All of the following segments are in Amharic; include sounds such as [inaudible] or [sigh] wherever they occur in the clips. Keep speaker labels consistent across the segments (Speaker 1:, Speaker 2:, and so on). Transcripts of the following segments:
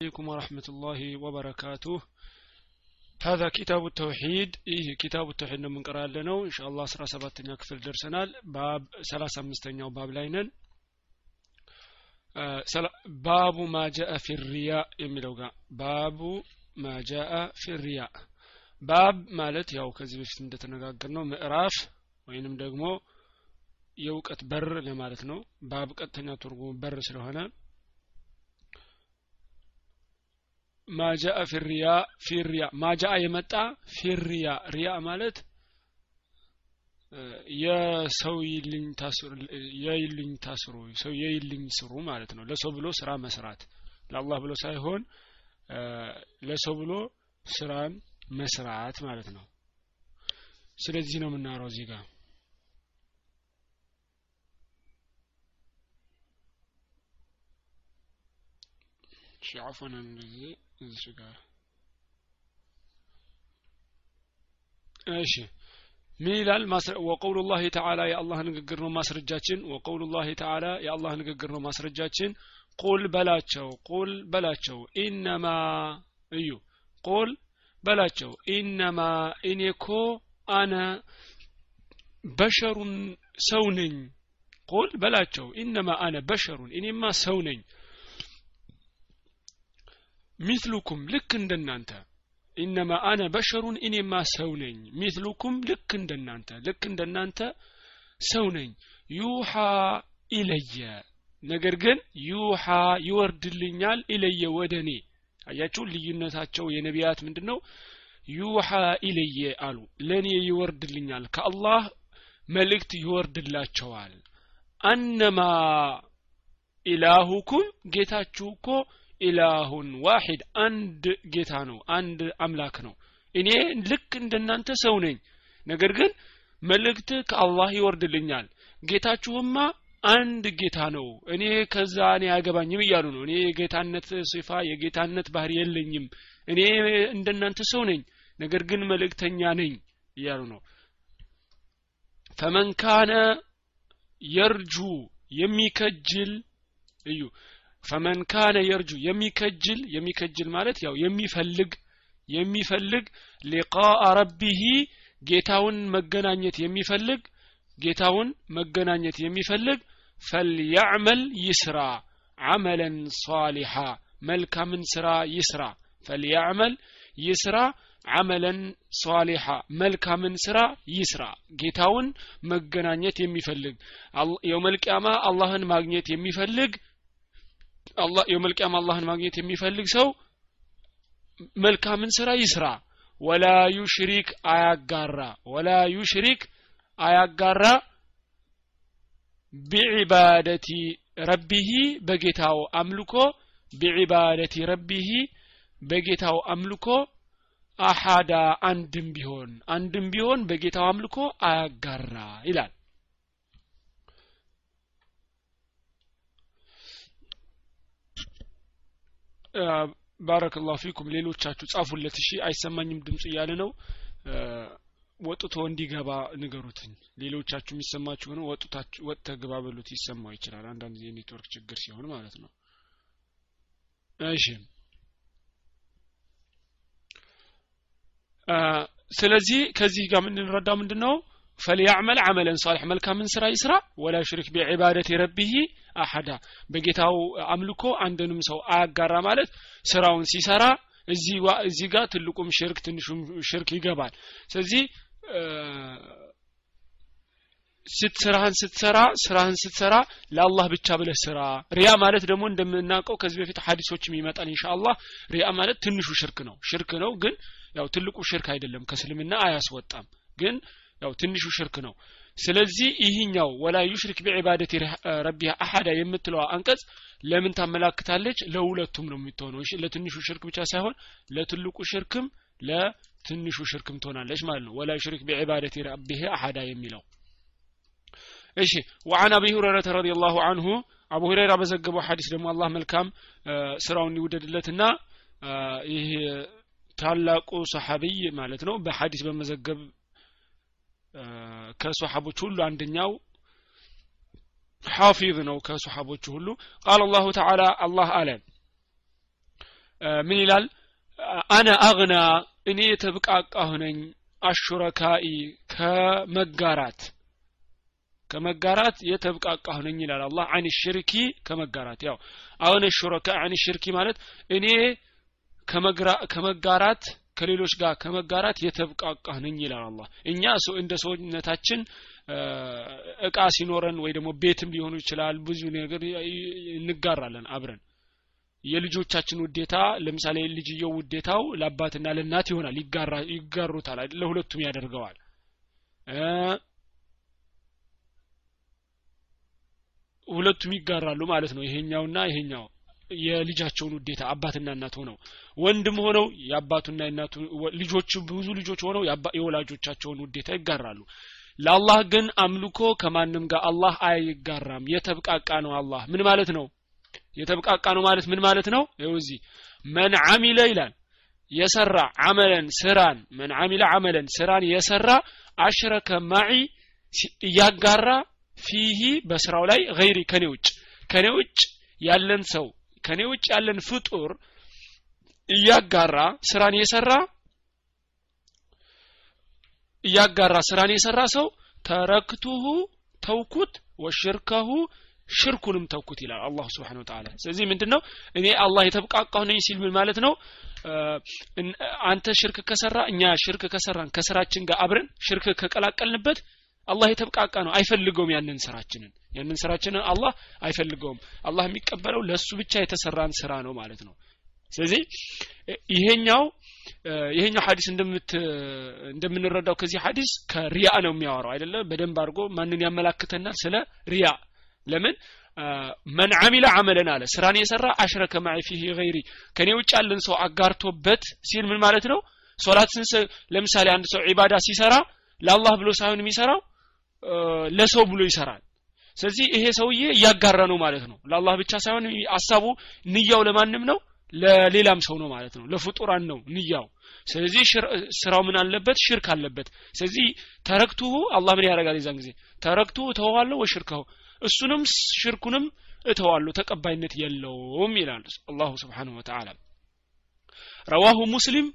Speaker 1: عليكم ورحمة الله وبركاته هذا كتاب التوحيد إيه كتاب التوحيد من قرأ لنا إن شاء الله سرى سباتنيا كفل درسنال باب سلاسة مستنيا باب لاينن ባቡ ማጃአ ፊ ሪያ የሚለው ጋር ባቡ ማጃአ ፊ ሪያ ባብ ማለት ያው ከዚህ በፊት እንደተነጋገር ነው ምዕራፍ ወይንም ደግሞ የእውቀት በር ለማለት ነው ባብ ቀጥተኛ ትርጉሙ በር ስለሆነ ማጃአ ፊሪያ ፊሪያ ማጃአ የመጣ ፊሪያ ሪያ ማለት የሰው ይልኝ ታስሩ የይልኝ ታስሩ ሰው የይልኝ ስሩ ማለት ነው። ለሰው ብሎ ስራ መስራት ለአላህ ብሎ ሳይሆን ለሰው ብሎ ስራን መስራት ማለት ነው። ስለዚህ ነው የምናወራው እዚህ ጋር። እሺ አፎን እንደዚህ እዚህ ጋር። እሺ። ምን ይላል? ወቀውሉ ላህ ተዓላ የአላህ ንግግር ነው ማስረጃችን። ወቀውሉ ላህ ተዓላ የአላህ ንግግር ነው ማስረጃችን። ቁል በላቸው ቁል በላቸው። ኢነማ እዩ። ቁል በላቸው። ኢነማ እኔኮ አነ በሸሩን ሰው ነኝ። ቁል በላቸው። ኢነማ አነ በሸሩን። እኔማ ሰው ነኝ ሚትሉኩም ልክ እንደናንተ። ኢነማ አነ በሸሩን እኔማ ሰው ነኝ። ሚትሉኩም ልክ እንደናንተ ልክ እንደናንተ ሰው ነኝ። ዩሃ ኢለየ ነገር ግን ዩሃ ይወርድልኛል ኢለየ ወደ እኔ። አያችሁ ልዩነታቸው የነቢያት ምንድን ነው ዩሃ ኢለየ አሉ። ለእኔ ይወርድልኛል ከአላህ መልእክት ይወርድላቸዋል። አነማ ኢላሁኩም ጌታችሁ እኮ ኢላሁን ዋሂድ አንድ ጌታ ነው አንድ አምላክ ነው። እኔ ልክ እንደናንተ ሰው ነኝ። ነገር ግን መልእክት ከአላህ ይወርድልኛል። ጌታችሁማ አንድ ጌታ ነው። እኔ ከዛ እኔ አያገባኝም እያሉ ነው። እኔ የጌታነት ሲፋ የጌታነት ባህር የለኝም። እኔ እንደናንተ ሰው ነኝ ነገር ግን መልእክተኛ ነኝ እያሉ ነው። ፈመን ካነ የርጁ የሚከጅል እዩ ፈመን ካነ የርጁ የሚከጅል የሚከጅል ማለት ያው የሚፈልግ የሚፈልግ ሊቃአ ረቢሂ ጌታውን መገናኘት የሚፈልግ ጌታውን መገናኘት የሚፈልግ ፈልያዕመል ይስራ አመለን ሷሊሓ መልካምን ስራ ይስራ። ፈልያዕመል ይስራ አመለን ሷሊሓ መልካምን ስራ ይስራ። ጌታውን መገናኘት የሚፈልግ የውመልቅያማ አላህን ማግኘት የሚፈልግ አላህ يوم القيامة አላህን ማግኘት የሚፈልግ ሰው መልካምን ስራ ይስራ። ولا يشرك አያጋራ። ولا يشرك አያጋራ بعبادة ربه በጌታው አምልኮ بعبادة ربه በጌታው አምልኮ أحدا አንድም ቢሆን አንድም ቢሆን በጌታው አምልኮ አያጋራ ይላል ባረከላሁ ፊኩም ሌሎቻችሁ ጻፉለት። እሺ አይሰማኝም ድምጽ እያለ ነው። ወጥቶ እንዲገባ ንገሩትኝ። ሌሎቻችሁ የሚሰማችሁ ሆነ ወጥተ ግባ በሉት። ይሰማው ይችላል። አንዳንድ ጊዜ ኔትወርክ ችግር ሲሆን ማለት ነው። እሺ። ስለዚህ ከዚህ ጋር የምንረዳው ምንድን ነው ፈልያዕመል አመለን ሳሊሕ መልካምን ስራ ይስራ ወላ ሽሪክ ቢዒባደት ረቢሂ አሐዳ በጌታው አምልኮ አንድንም ሰው አያጋራ ማለት ስራውን ሲሰራ እዚህ ጋር ትልቁም ሽርክ ትንሹም ሽርክ ይገባል። ስለዚህ ስትስራህን ስትሰራ ስራህን ስትሰራ ለአላህ ብቻ ብለህ ስራ። ሪያ ማለት ደግሞ እንደምናውቀው ከዚህ በፊት ሀዲሶችም ይመጣል ኢንሻአላህ። ሪያ ማለት ትንሹ ሽርክ ነው። ሽርክ ነው ግን ያው ትልቁ ሽርክ አይደለም። ከእስልምና አያስወጣም። ግን ያው ትንሹ ሽርክ ነው። ስለዚህ ይህኛው ولا يشرك بعبادة ربه أحدا የምትለዋ አንቀጽ ለምን ታመላክታለች? ለሁለቱም ነው የምትሆነው። ለትንሹ ሽርክ ብቻ ሳይሆን ለትልቁ ሽርክም ለትንሹ ሽርክም ትሆናለች ማለት ነው። ولا يشرك بعبادة ربه أحدا የሚለው እሺ። وعن أبي هريرة رضي الله عنه አቡ ሁረይራ በዘገበው ሐዲስ ደግሞ አላህ መልካም ስራውን ይውደድለትና ይህ ታላቁ ሰሐቢይ ማለት ነው በሐዲስ በመዘገብ ከሶሐቦች ሁሉ አንደኛው ሐፊዝ ነው። ከሶሐቦቹ ሁሉ ቃል አላሁ ተዓላ አላህ አለ። ምን ይላል? አነ አግና እኔ የተብቃቃሁ ነኝ። አሹረካኢ ከመጋራት ከመጋራት የተብቃቃሁ ነኝ ይላል አላህ። አን ሽርኪ ከመጋራት። ያው አሁን ሹረካ አን ሽርኪ ማለት እኔ ከመጋራት ከሌሎች ጋር ከመጋራት የተብቃቃህ ነኝ ይላል አላህ። እኛ እንደ ሰውነታችን እቃ ሲኖረን ወይ ደግሞ ቤትም ሊሆኑ ይችላል ብዙ ነገር እንጋራለን አብረን። የልጆቻችን ውዴታ ለምሳሌ ልጅየው ውዴታው ለአባትና ለእናት ይሆናል ይጋሩታል ለሁለቱም ያደርገዋል። ሁለቱም ይጋራሉ ማለት ነው። ይሄኛውና ይሄኛው የልጃቸውን ውዴታ አባትና እናት ሆነው ወንድም ሆነው የአባቱና የእናቱ ልጆች ብዙ ልጆች ሆነው የወላጆቻቸውን ውዴታ ይጋራሉ። ለአላህ ግን አምልኮ ከማንም ጋር አላህ አይጋራም። የተብቃቃ ነው አላህ። ምን ማለት ነው? የተብቃቃ ነው ማለት ምን ማለት ነው? እዚህ መን አሚለ ይላል። የሰራ አመለን ስራን መን አሚለ አመለን ስራን የሰራ አሽረከ ማዒ እያጋራ ፊሂ በስራው ላይ ገይሪ ከኔ ውጭ ከኔ ውጭ ያለን ሰው ከኔ ውጭ ያለን ፍጡር እያጋራ ስራን የሰራ እያጋራ ስራን የሰራ ሰው ተረክቱሁ ተውኩት ወሽርከሁ ሽርኩንም ተውኩት ይላል አላሁ ስብሓን ወተላ ስለዚህ ምንድን ነው እኔ አላህ የተብቃቃሁ ነኝ ሲል ምን ማለት ነው? አንተ ሽርክ ከሰራ እኛ ሽርክ ከሰራን ከስራችን ጋር አብረን ሽርክ ከቀላቀልንበት አላህ የተብቃቃ ነው። አይፈልገውም ያንን ስራችንን። ያንን ስራችንን አላህ አይፈልገውም። አላህ የሚቀበለው ለእሱ ብቻ የተሰራን ስራ ነው ማለት ነው። ስለዚህ ይሄኛው ይሄኛው ሀዲስ እንደምንረዳው ከዚህ ሀዲስ ከሪያ ነው የሚያወራው። አይደለ? በደንብ አድርጎ ማንን ያመላክተናል? ስለ ሪያ። ለምን? መን አሚለ አመለን አለ። ስራን የሰራ አሽረከ ማዒ ፊህ ገይሪ። ከኔ ውጭ ያለን ሰው አጋርቶበት ሲል ምን ማለት ነው? ሶላት ለምሳሌ አንድ ሰው ዒባዳ ሲሰራ ለአላህ ብሎ ሳይሆን የሚሰራው ለሰው ብሎ ይሰራል። ስለዚህ ይሄ ሰውዬ እያጋራ ነው ማለት ነው። ለአላህ ብቻ ሳይሆን አሳቡ ንያው ለማንም ነው ለሌላም ሰው ነው ማለት ነው። ለፍጡራን ነው ንያው። ስለዚህ ስራው ምን አለበት? ሽርክ አለበት። ስለዚህ ተረክቱሁ አላህ ምን ያደርጋል የዛን ጊዜ? ተረክቱሁ እተዋለሁ ወሽርከሁ። እሱንም ሽርኩንም እተዋለሁ ተቀባይነት የለውም ይላል አላሁ ስብሓንሁ ወተዓላ። ረዋሁ ሙስሊም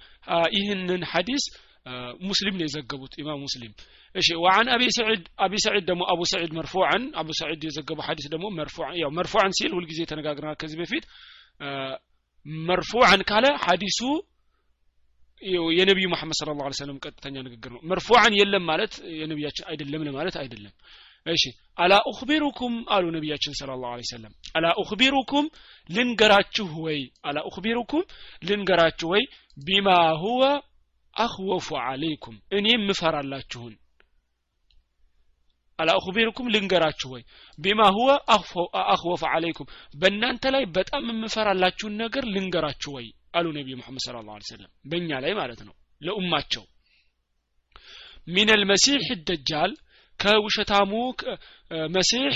Speaker 1: ይህንን ሐዲስ ሙስሊም ነው የዘገቡት ኢማም ሙስሊም። እሺ ወአን አቢ ሰዒድ አቢ ሰዒድ ደግሞ አቡ ሰዒድ መርፉዓን አቡ ሰዒድ የዘገበው ሐዲስ ደግሞ መርፉዓን ያው መርፉዓን ሲል ሁልጊዜ ተነጋግረናል ከዚህ በፊት። መርፉዓን ካለ ሐዲሱ የነቢዩ መሐመድ ስለ ላሁ ሰለም ቀጥተኛ ንግግር ነው። መርፉዓን የለም ማለት የነቢያችን አይደለም ለማለት አይደለም። እሺ አላ ኡክቢሩኩም አሉ ነቢያችን ስለ ላሁ ሰለም አላ ኡክቢሩኩም ልንገራችሁ ወይ? አላ ኡክቢሩኩም ልንገራችሁ ወይ? ቢማ ሁወ አኽወፉ አለይኩም እኔም ምፈራላችሁን። አላ ኡኽቢሩኩም ልንገራችሁ ወይ? ቢማ ሁወ አኽወፉ አለይኩም በእናንተ ላይ በጣም የምፈራላችሁን ነገር ልንገራችሁ ወይ? አሉ ነቢዩ መሐመድ ስለ ላሁ ሰለም በእኛ ላይ ማለት ነው ለኡማቸው። ሚን አልመሲሕ ደጃል ከውሸታሙ መሲሕ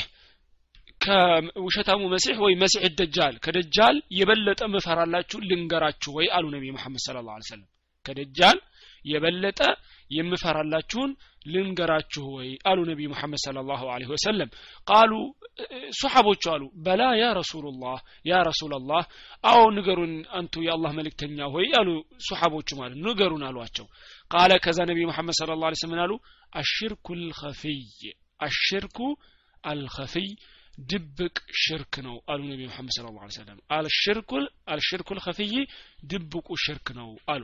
Speaker 1: ከውሸታሙ መሲሕ ወይ መሲሕ ደጃል ከደጃል የበለጠ ምፈራላችሁ ልንገራችሁ ወይ? አሉ ነቢዩ መሐመድ ስለ ላሁ ሰለም ከደጃል የበለጠ የምፈራላችሁን ልንገራችሁ ወይ? አሉ ነቢዩ መሐመድ ስለ ላሁ ለ ወሰለም። ቃሉ ሶሓቦቹ አሉ በላ ያ ረሱሉላህ ያ ረሱላላህ አዎ ንገሩን አንቱ የአላህ መልእክተኛ ሆይ አሉ ሶሓቦቹ ማለት ንገሩን አሏቸው። ቃለ ከዛ ነቢዩ መሐመድ ስለ ላ ስለም አሉ? አሽርኩ ልኸፊይ አሽርኩ አልኸፊይ ድብቅ ሽርክ ነው አሉ ነቢ መሐመድ ስለ ላ ሰለም አልሽርኩ ልኸፊይ ድብቁ ሽርክ ነው አሉ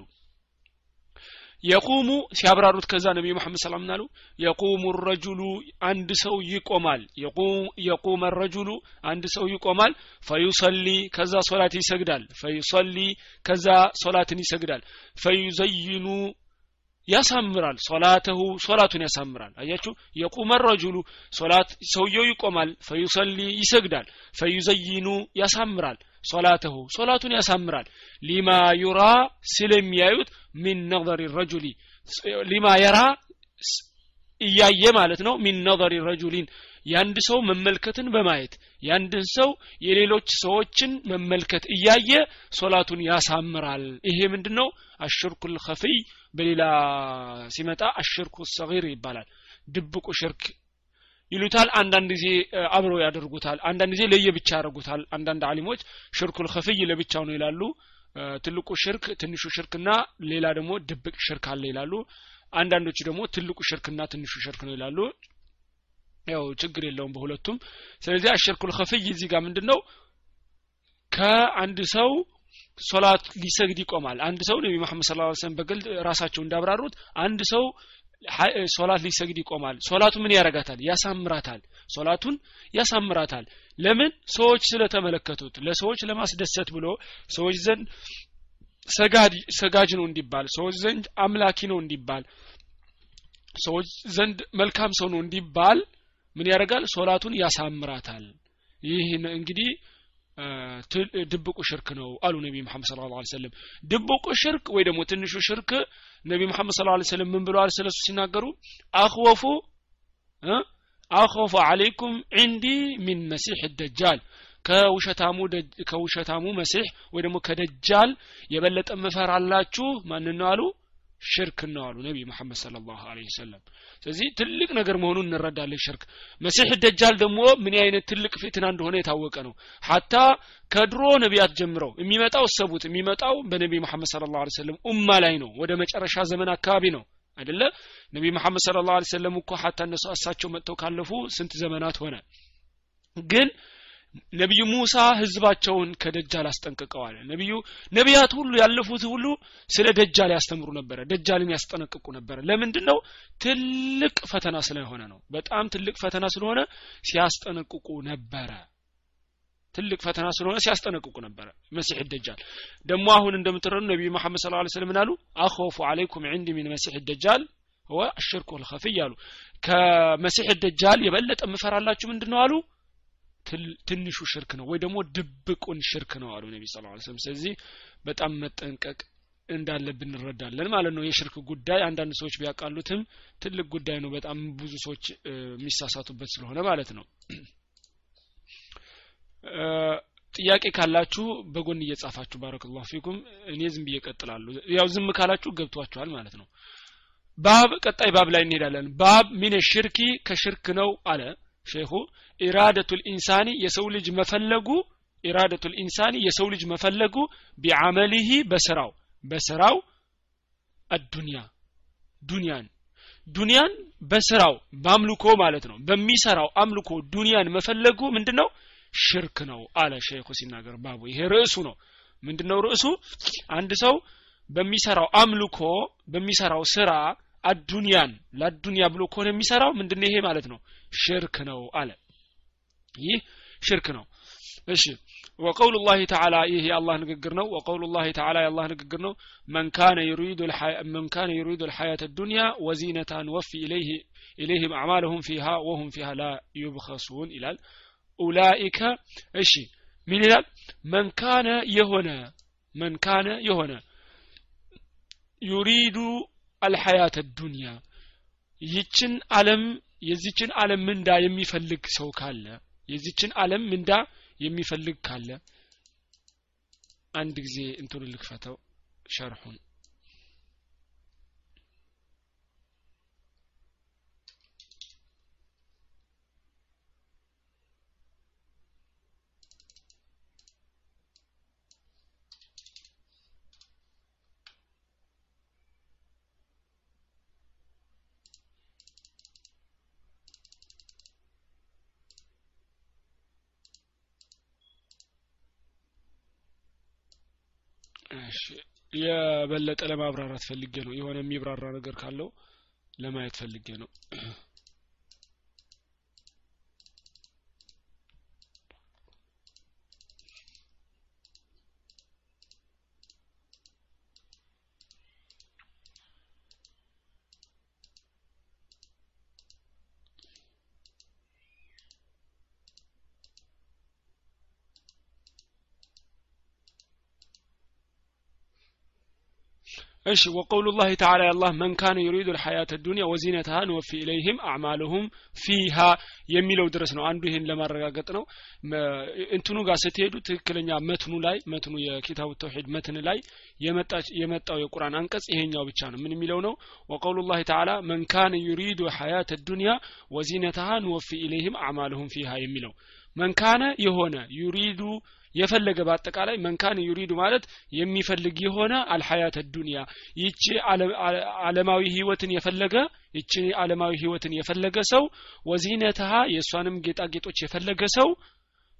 Speaker 1: የቁሙ ሲያብራሩት ከዛ ነቢዩ መሐመድ ሰላም ናሉ የቁሙ ረጁሉ አንድ ሰው ይቆማል። يقوم الرجل አንድ ሰው ይቆማል። فيصلي ከዛ ሶላት ይሰግዳል። فيصلي ከዛ ሶላትን ይሰግዳል። فيزين ያሳምራል። صلاته ሶላቱን ያሳምራል። አያችሁ? يقوم الرجل ሶላት ሰውየው ይቆማል። فيصلي ይሰግዳል። فيزين ያሳምራል። صلاته ሶላቱን ያሳምራል። لما يرى ስለሚያዩት من نظر الرجل። لما يرى እያየ ማለት ነው። ሚን ነظር ረጁሊን የአንድ ሰው መመልከትን በማየት የአንድን ሰው የሌሎች ሰዎችን መመልከት እያየ ሶላቱን ያሳምራል። ይሄ ምንድን ነው አሽርኩ ልከፊይ በሌላ ሲመጣ አሽርኩ ሰጊር ይባላል። ድብቁ ሽርክ ይሉታል። አንዳንድ ጊዜ አብረው ያደርጉታል። አንዳንድ ጊዜ ለየብቻ ያደርጉታል። አንዳንድ አሊሞች ሽርኩል ከፍይ ለብቻው ነው ይላሉ ትልቁ ሽርክ ትንሹ ሽርክና ሌላ ደግሞ ድብቅ ሽርክ አለ ይላሉ። አንዳንዶቹ ደግሞ ትልቁ ሽርክና ትንሹ ሽርክ ነው ይላሉ። ያው ችግር የለውም በሁለቱም። ስለዚህ አሽርኩል ከፍይ እዚህ ጋር ምንድን ነው ከአንድ ሰው ሶላት ሊሰግድ ይቆማል። አንድ ሰው ነቢ መሐመድ ስለ ሰለም በግልጽ ራሳቸው እንዳብራሩት አንድ ሰው ሶላት ሊሰግድ ይቆማል። ሶላቱ ምን ያረጋታል? ያሳምራታል። ሶላቱን ያሳምራታል። ለምን? ሰዎች ስለተመለከቱት። ለሰዎች ለማስደሰት ብሎ ሰዎች ዘንድ ሰጋጅ ነው እንዲባል ሰዎች ዘንድ አምላኪ ነው እንዲባል ሰዎች ዘንድ መልካም ሰው ነው እንዲባል ምን ያደርጋል? ሶላቱን ያሳምራታል። ይህ እንግዲህ ድብቁ ሽርክ ነው አሉ ነቢ መሐመድ ስለ ድብቁ ሽርክ ወይ ደግሞ ትንሹ ሽርክ ነቢ መሐመድ ስለ ምን ብለዋል ስለሱ ሲናገሩ? አኽወፉ አኽወፉ አለይኩም ዕንዲ ሚን መሲሕ ደጃል ከውሸታሙ ከውሸታሙ መሲሕ ወይ ደግሞ ከደጃል የበለጠ ምፈራላችሁ ማንን ነው አሉ ሽርክ ነው አሉ ነቢ መሐመድ ስለ ላሁ ወሰለም። ስለዚህ ትልቅ ነገር መሆኑን እንረዳለን ሽርክ። መሲሕ ደጃል ደግሞ ምን አይነት ትልቅ ፊትና እንደሆነ የታወቀ ነው። ሀታ ከድሮ ነቢያት ጀምረው የሚመጣው እሰቡት የሚመጣው በነቢ መሐመድ ስለ ላሁ ሰለም ኡማ ላይ ነው። ወደ መጨረሻ ዘመን አካባቢ ነው አይደለ? ነቢ መሐመድ ስለ ላሁ ሰለም እኮ ሀታ እነሱ እሳቸው መጥተው ካለፉ ስንት ዘመናት ሆነ? ግን ነቢዩ ሙሳ ህዝባቸውን ከደጃል አስጠንቅቀዋል ነቢዩ ነቢያት ሁሉ ያለፉት ሁሉ ስለ ደጃል ያስተምሩ ነበረ ደጃልን ያስጠነቅቁ ነበረ ለምንድን ነው ትልቅ ፈተና ስለሆነ ነው በጣም ትልቅ ፈተና ስለሆነ ሲያስጠነቅቁ ነበረ ትልቅ ፈተና ስለሆነ ሲያስጠነቅቁ ነበረ መሲሕ ደጃል ደግሞ አሁን እንደምትረዱ ነቢዩ መሐመድ ስለ ላ ስለም ናሉ አኸፉ አለይኩም ዕንዲ ሚን መሲሕ ደጃል هو الشرك الخفي አሉ ከመሲሕ ደጃል የበለጠ ምፈራላችሁ ምንድን ነው አሉ ትንሹ ሽርክ ነው ወይ ደግሞ ድብቁን ሽርክ ነው አሉ ነቢ ስ ስለም ስለዚህ በጣም መጠንቀቅ እንዳለብን እንረዳለን ማለት ነው። የሽርክ ጉዳይ አንዳንድ ሰዎች ቢያቃሉትም ትልቅ ጉዳይ ነው። በጣም ብዙ ሰዎች የሚሳሳቱበት ስለሆነ ማለት ነው። ጥያቄ ካላችሁ በጎን እየጻፋችሁ بارك الله فيكم። እኔ ዝም ብዬ እቀጥላለሁ ያው ዝም ካላችሁ ገብቷችኋል ማለት ነው። باب ቀጣይ باب ላይ እንሄዳለን። باب من الشرك ከሽርክ ነው አለ ሼኹ إرادة الإنسان የሰው ልጅ መፈለጉ إرادة الإنسان የሰው ልጅ መፈለጉ بعمله በስራው በስራው الدنيا ዱንያን ዱንያን በስራው በአምልኮ ማለት ነው። በሚሰራው አምልኮ ዱንያን መፈለጉ ምንድነው? ሽርክ ነው አለ ሸይኹ ሲናገር ባቡ። ይሄ ርዕሱ ነው። ምንድነው ርዕሱ? አንድ ሰው በሚሰራው አምልኮ በሚሰራው ስራ አዱንያን ለአዱንያ ብሎ ከሆነ የሚሰራው ምንድነው? ይሄ ማለት ነው ሽርክ ነው አለ ይህ ሽርክ ነው እሺ وقول الله تعالى ይህ የአላህ ንግግር ነው وقول الله تعالى የአላህ ንግግር ነው من كان يريد من كان يريد الحياة الدنيا وزينتها نوفي إليه إليهم أعمالهم فيها وهم فيها لا يبخسون ይላል أولئك እሺ ምን ይላል من كان የሆነ من كان የሆነ ዩሪዱ አልሐያት ዱንያ ይችን አለም የዚችን አለም ምንዳ የሚፈልግ ሰው ካለ የዚችን አለም ምንዳ የሚፈልግ ካለ አንድ ጊዜ እንትኑ ልክፈተው ሸርሑን የበለጠ ለማብራራት ፈልጌ ነው። የሆነ የሚብራራ ነገር ካለው ለማየት ፈልጌ ነው እሺ ወቀውሉ ላህ ተዓላ የአላህ መን ዩሪዱ ልሐያት ዱኒያ ወዚነትሃ ንወፊ ኢለይህም አዕማልሁም ፊሃ የሚለው ድረስ ነው። አንዱ ይህን ለማረጋገጥ ነው። እንትኑ ጋር ስትሄዱ ትክክለኛ መትኑ ላይ መትኑ የኪታቡ ተውሒድ መትን ላይ የመጣው የቁርአን አንቀጽ ይሄኛው ብቻ ነው። ምን የሚለው ነው? ወቀውሉ ላህ ተዓላ መን ዩሪዱ ሐያት ዱኒያ ወዚነትሃ ንወፊ ኢለይህም አዕማልሁም ፊሃ የሚለው። መንካነ የሆነ ዩሪዱ የፈለገ በአጠቃላይ መንካን ዩሪዱ ማለት የሚፈልግ የሆነ አልሐያት ዱንያ ይቺ አለማዊ ህይወትን የፈለገ ይቺ አለማዊ ህይወትን የፈለገ ሰው ወዚነትሃ የእሷንም ጌጣጌጦች የፈለገ ሰው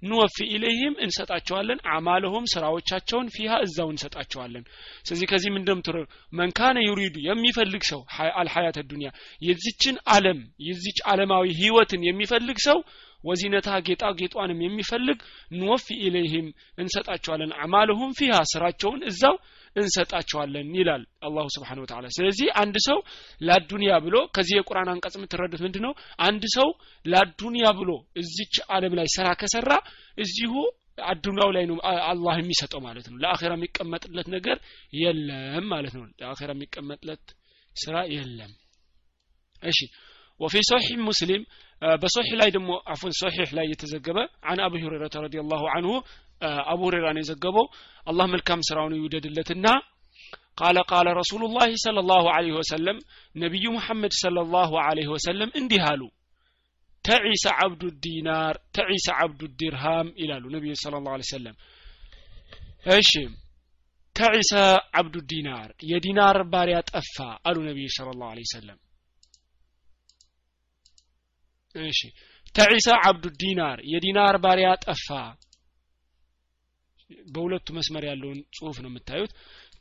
Speaker 1: ኑወፊ ኢለይህም እንሰጣቸዋለን አማለሁም ስራዎቻቸውን ፊሃ እዛው እንሰጣቸዋለን። ስለዚህ ከዚህ ትሩ መንካነ ዩሪዱ የሚፈልግ ሰው አልሐያተ ዱንያ የዚችን አለም የዚች አለማዊ ህይወትን የሚፈልግ ሰው ወዚነታ ጌጣጌጧንም የሚፈልግ ንወፊ ኢለይህም እንሰጣቸዋለን። አማልሁም ፊሃ ስራቸውን እዛው እንሰጣቸዋለን ይላል አላሁ ስብሓን ወተላ ስለዚህ አንድ ሰው ላዱንያ ብሎ ከዚህ የቁርአን አንቀጽ የምትረዱት ምንድ ነው አንድ ሰው ላዱንያ ብሎ እዚች አለም ላይ ስራ ከሰራ እዚሁ አዱናው ላይ ነው አላህ የሚሰጠው ማለት ነው። ለአኼራ የሚቀመጥለት ነገር የለም ማለት ነው። ለአኼራ የሚቀመጥለት ስራ የለም። እሺ። ወፊ ሰሒህ ሙስሊም በሶሒህ ላይ ደግሞ አፉን ሶሒህ ላይ የተዘገበ አን አቡ ሁረይረተ ረዲየላሁ አንሁ አቡ ሁረይራ ነው የዘገበው አላህ መልካም ስራውን ይውደድለትና ቃለ ቃለ ረሱሉላህ ሰለላሁ ዐለይሂ ወሰለም ነቢዩ ሙሐመድ ሰለላሁ ዐለይሂ ወሰለም እንዲህ አሉ ተዒሰ ዓብዱ ዲናር ተዒሰ ዓብዱ ዲርሃም ይላሉ ነቢዩ ስለ ላሁ ሰለም እሺ ተዒሰ ዓብዱ ዲናር የዲናር ባሪያ ጠፋ አሉ ነቢዩ ስለ ላሁ ሰለም እሺ። ተዒሳ አብዱ ዲናር የዲናር ባሪያ ጠፋ። በሁለቱ መስመር ያለውን ጽሁፍ ነው የምታዩት።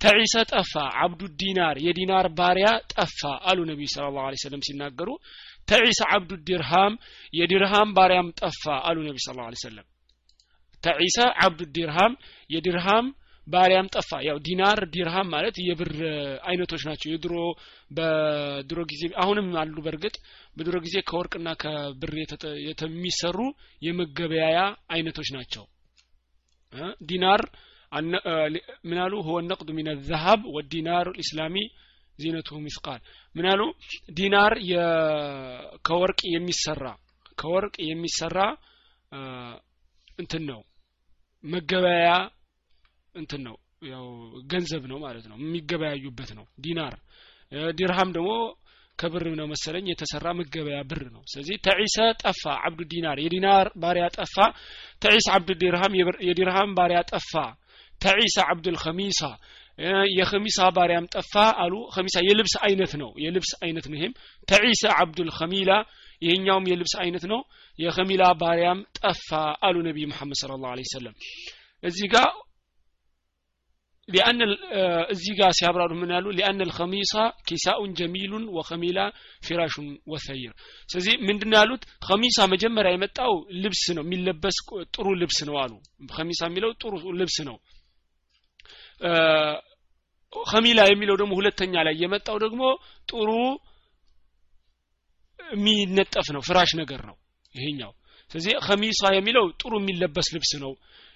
Speaker 1: ተዒሰ ጠፋ አብዱ ዲናር የዲናር ባሪያ ጠፋ አሉ ነቢዩ ስለ ላሁ ሰለም ሲናገሩ። ተዒሰ አብዱ ዲርሃም የዲርሃም ባሪያም ጠፋ አሉ ነቢ ስ ላ ሰለም تعس عبد الدرهم የዲርሃም ባሪያም ጠፋ። ያው ዲናር ዲርሃም ማለት የብር አይነቶች ናቸው። የድሮ በድሮ ጊዜ አሁንም አሉ በእርግጥ በድሮ ጊዜ ከወርቅና ከብር የሚሰሩ የመገበያያ አይነቶች ናቸው። ዲናር ምናሉ هو نقد من ذهب والدينار الإسلامي زنته مثقال። ምናሉ ዲናር ከወርቅ የሚሰራ ከወርቅ የሚሰራ እንትን ነው። መገበያያ እንትን ነው። ያው ገንዘብ ነው ማለት ነው። የሚገበያዩበት ነው። ዲናር ዲርሃም ደግሞ ከብር ነው መሰለኝ የተሰራ መገበያ ብር ነው። ስለዚህ ተዒሰ ጠፋ አብዱ ዲናር የዲናር ባሪያ ጠፋ። ተዒስ አብዱ ዲርሃም የዲርሃም ባሪያ ጠፋ። ተዒሰ አብዱል ኸሚሳ የኸሚሳ ባሪያም ጠፋ አሉ። ኸሚሳ የልብስ አይነት ነው የልብስ አይነት ነው ይሄም። ተዒሰ አብዱል ኸሚላ ይሄኛውም የልብስ አይነት ነው። የኸሚላ ባሪያም ጠፋ አሉ ነቢይ መሐመድ ስለ ላሁ ሰለም እዚህ ጋር ሊአን እዚህ ጋር ሲያብራሩ ምን ያሉ ሊአን ልከሚሳ ኪሳኡን ጀሚሉን ወከሚላ ፊራሹን ወሰይር ስለዚህ ምንድን ያሉት ከሚሳ መጀመሪያ የመጣው ልብስ ነው የሚለበስ ጥሩ ልብስ ነው አሉ ከሚሳ የሚለው ጥሩ ልብስ ነው ከሚላ የሚለው ደግሞ ሁለተኛ ላይ የመጣው ደግሞ ጥሩ የሚነጠፍ ነው ፍራሽ ነገር ነው ይሄኛው። ስለዚህ ከሚሳ የሚለው ጥሩ የሚለበስ ልብስ ነው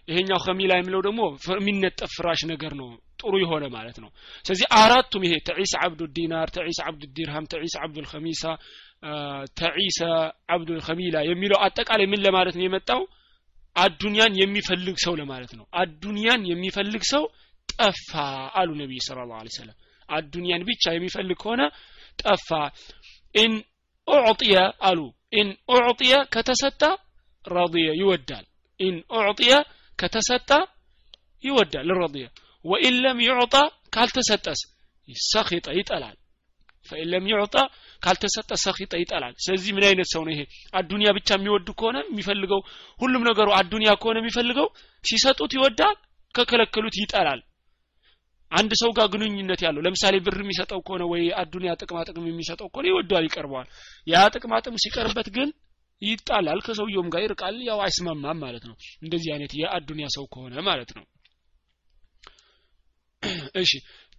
Speaker 1: ይሄኛው ከሚላ የሚለው ደግሞ የሚነጠፍ ፍራሽ ነገር ነው። ጥሩ የሆነ ማለት ነው። ስለዚህ አራቱም ይሄ ተዒስ አብዱ ዲናር ተዒስ አብዱ ዲርሃም ተዒስ አብዱ ልከሚሳ ተዒሰ አብዱ ልከሚላ የሚለው አጠቃላይ ምን ለማለት ነው የመጣው? አዱንያን የሚፈልግ ሰው ለማለት ነው። አዱንያን የሚፈልግ ሰው ጠፋ አሉ ነቢይ صلى الله عليه وسلم አዱንያን ብቻ የሚፈልግ ከሆነ ጠፋ። إن أعطي አሉ። إن أعطي ከተሰጠ رضي ይወዳል። إن أعطي ከተሰጠ ይወዳል። رضي وإن لم يعط ካልተሰጠስ سخط ይጠላል። فإن لم يعط ካልተሰጠ سخط ይጠላል። ስለዚህ ምን አይነት ሰው ነው ይሄ? አዱንያ ብቻ የሚወድ ከሆነ የሚፈልገው ሁሉም ነገሩ አዱንያ ከሆነ የሚፈልገው ሲሰጡት ይወዳል ከከለከሉት ይጠላል። አንድ ሰው ጋር ግንኙነት ያለው ለምሳሌ ብር የሚሰጠው ከሆነ ወይ አዱንያ ጥቅማ ጥቅም የሚሰጠው ከሆነ ይወደዋል ይቀርበዋል። ያ ጥቅማ ጥቅም ሲቀርበት ግን ይጣላል ከሰውየውም ጋር ይርቃል ያው አይስማማም ማለት ነው እንደዚህ አይነት የአዱንያ ሰው ከሆነ ማለት ነው እሺ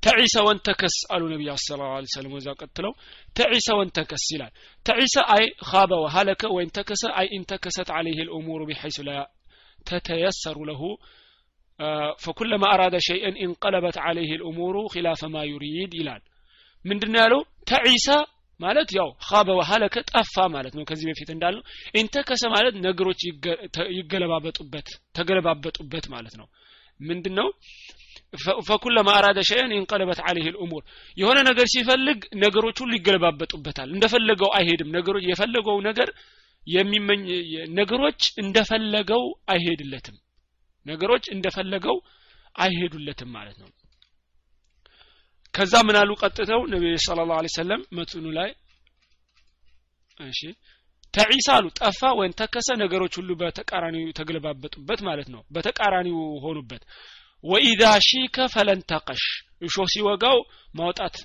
Speaker 1: ተዒሰ ወንተከስ አሉ ነቢዩ ስለ ላ ሰለም ወዛ ቀጥለው ተዒሰ ወንተከስ ይላል ተዒሰ አይ ካበ ወሀለከ ወይንተከሰ አይ ኢንተከሰት አለይህ ልእሙሩ ቢሐይሱ ላ ተተየሰሩ ለሁ فكلما أراد شيئا انقلبت عليه الأمور خلاف ما يريد ይላል ምንድነው ያለው ተዒሰ ማለት ያው ኻበ ወሀለከ ጠፋ ማለት ነው። ከዚህ በፊት እንዳልነው ኢንተከሰ ማለት ነገሮች ይገለባበጡበት ተገለባበጡበት ማለት ነው። ምንድነው? ፈኩለማ አራደ ሸይን ኢንቀለበት አለይህ ልእሙር የሆነ ነገር ሲፈልግ ነገሮች ሁሉ ይገለባበጡበታል። እንደፈለገው አይሄድም። ነገሮች የፈለገው ነገር የሚመኝ ነገሮች እንደፈለገው አይሄድለትም። ነገሮች እንደፈለገው አይሄዱለትም ማለት ነው ከዛ ምን አሉ? ቀጥተው ነቢዩ ስለ ላሁ ሰለም መትኑ ላይ እሺ ተዒሳ አሉ። ጠፋ ወይም ተከሰ ነገሮች ሁሉ በተቃራኒው ተገለባበጡበት ማለት ነው። በተቃራኒው ሆኑበት። ወኢዛ ሺከ ፈለን ተቀሽ እሾህ ሲወጋው ማውጣት።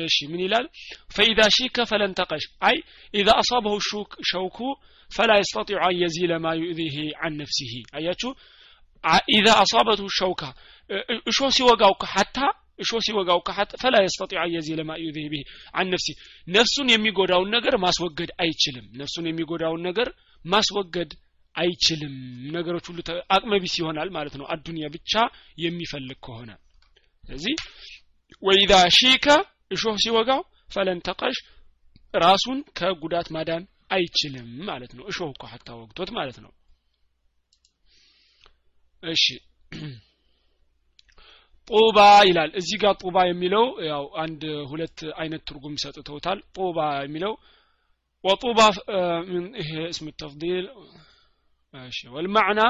Speaker 1: እሺ ምን ይላል? ፈኢዛ ሺከ ፈለን ተቀሽ አይ ኢዛ አሳበሁ ሸውኩ ፈላ የስተጢዑ አን የዚለ ማ ዩእዚህ አን ነፍሲህ አያችሁ? ኢዛ አሳበቱ ሸውካ እሾህ ሲወጋው ሀታ እሾ ሲወጋው ከሐጥ ፈላ የስተጢዑ የዚህ ለማ ዩዚህ ቢህ አን ነፍሲ። ነፍሱን የሚጎዳውን ነገር ማስወገድ አይችልም። ነፍሱን የሚጎዳውን ነገር ማስወገድ አይችልም። ነገሮች ሁሉ አቅመቢስ ይሆናል ማለት ነው። አዱንያ ብቻ የሚፈልግ ከሆነ። ስለዚህ ወኢዛ ሺከ እሾህ ሲወጋው ፈለን ተቀሽ ራሱን ከጉዳት ማዳን አይችልም ማለት ነው። እሾህ እኮ ሀታ ወግቶት ማለት ነው። እሺ [clears throat] ጡባ ይላል እዚህ ጋር ጡባ የሚለው ያው አንድ ሁለት አይነት ትርጉም ሰጥተውታል ጡባ የሚለው ወጡባ ይሄ እስም ተፍዲል እሺ والمعنى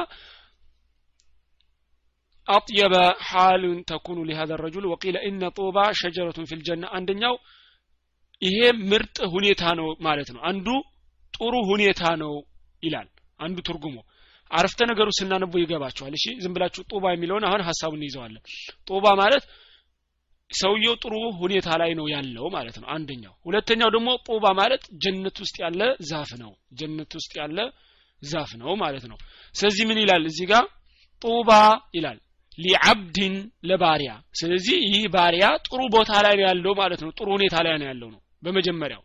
Speaker 1: أطيب حال تكون لهذا الرجل وقيل إن طوبى شجرة في الجنة አንደኛው ይሄ ምርጥ ሁኔታ ነው ማለት ነው አንዱ ጥሩ ሁኔታ ነው ይላል አንዱ ትርጉሙ አረፍተ ነገሩ ስናነቡ ይገባቸዋል። እሺ ዝም ብላችሁ ጡባ የሚለውን አሁን ሀሳቡን እንይዘዋለን። ጡባ ማለት ሰውየው ጥሩ ሁኔታ ላይ ነው ያለው ማለት ነው አንደኛው። ሁለተኛው ደግሞ ጡባ ማለት ጀነት ውስጥ ያለ ዛፍ ነው። ጀነት ውስጥ ያለ ዛፍ ነው ማለት ነው። ስለዚህ ምን ይላል እዚህ ጋር? ጡባ ይላል። ሊዓብድን ለባሪያ። ስለዚህ ይህ ባሪያ ጥሩ ቦታ ላይ ነው ያለው ማለት ነው። ጥሩ ሁኔታ ላይ ነው ያለው ነው በመጀመሪያው።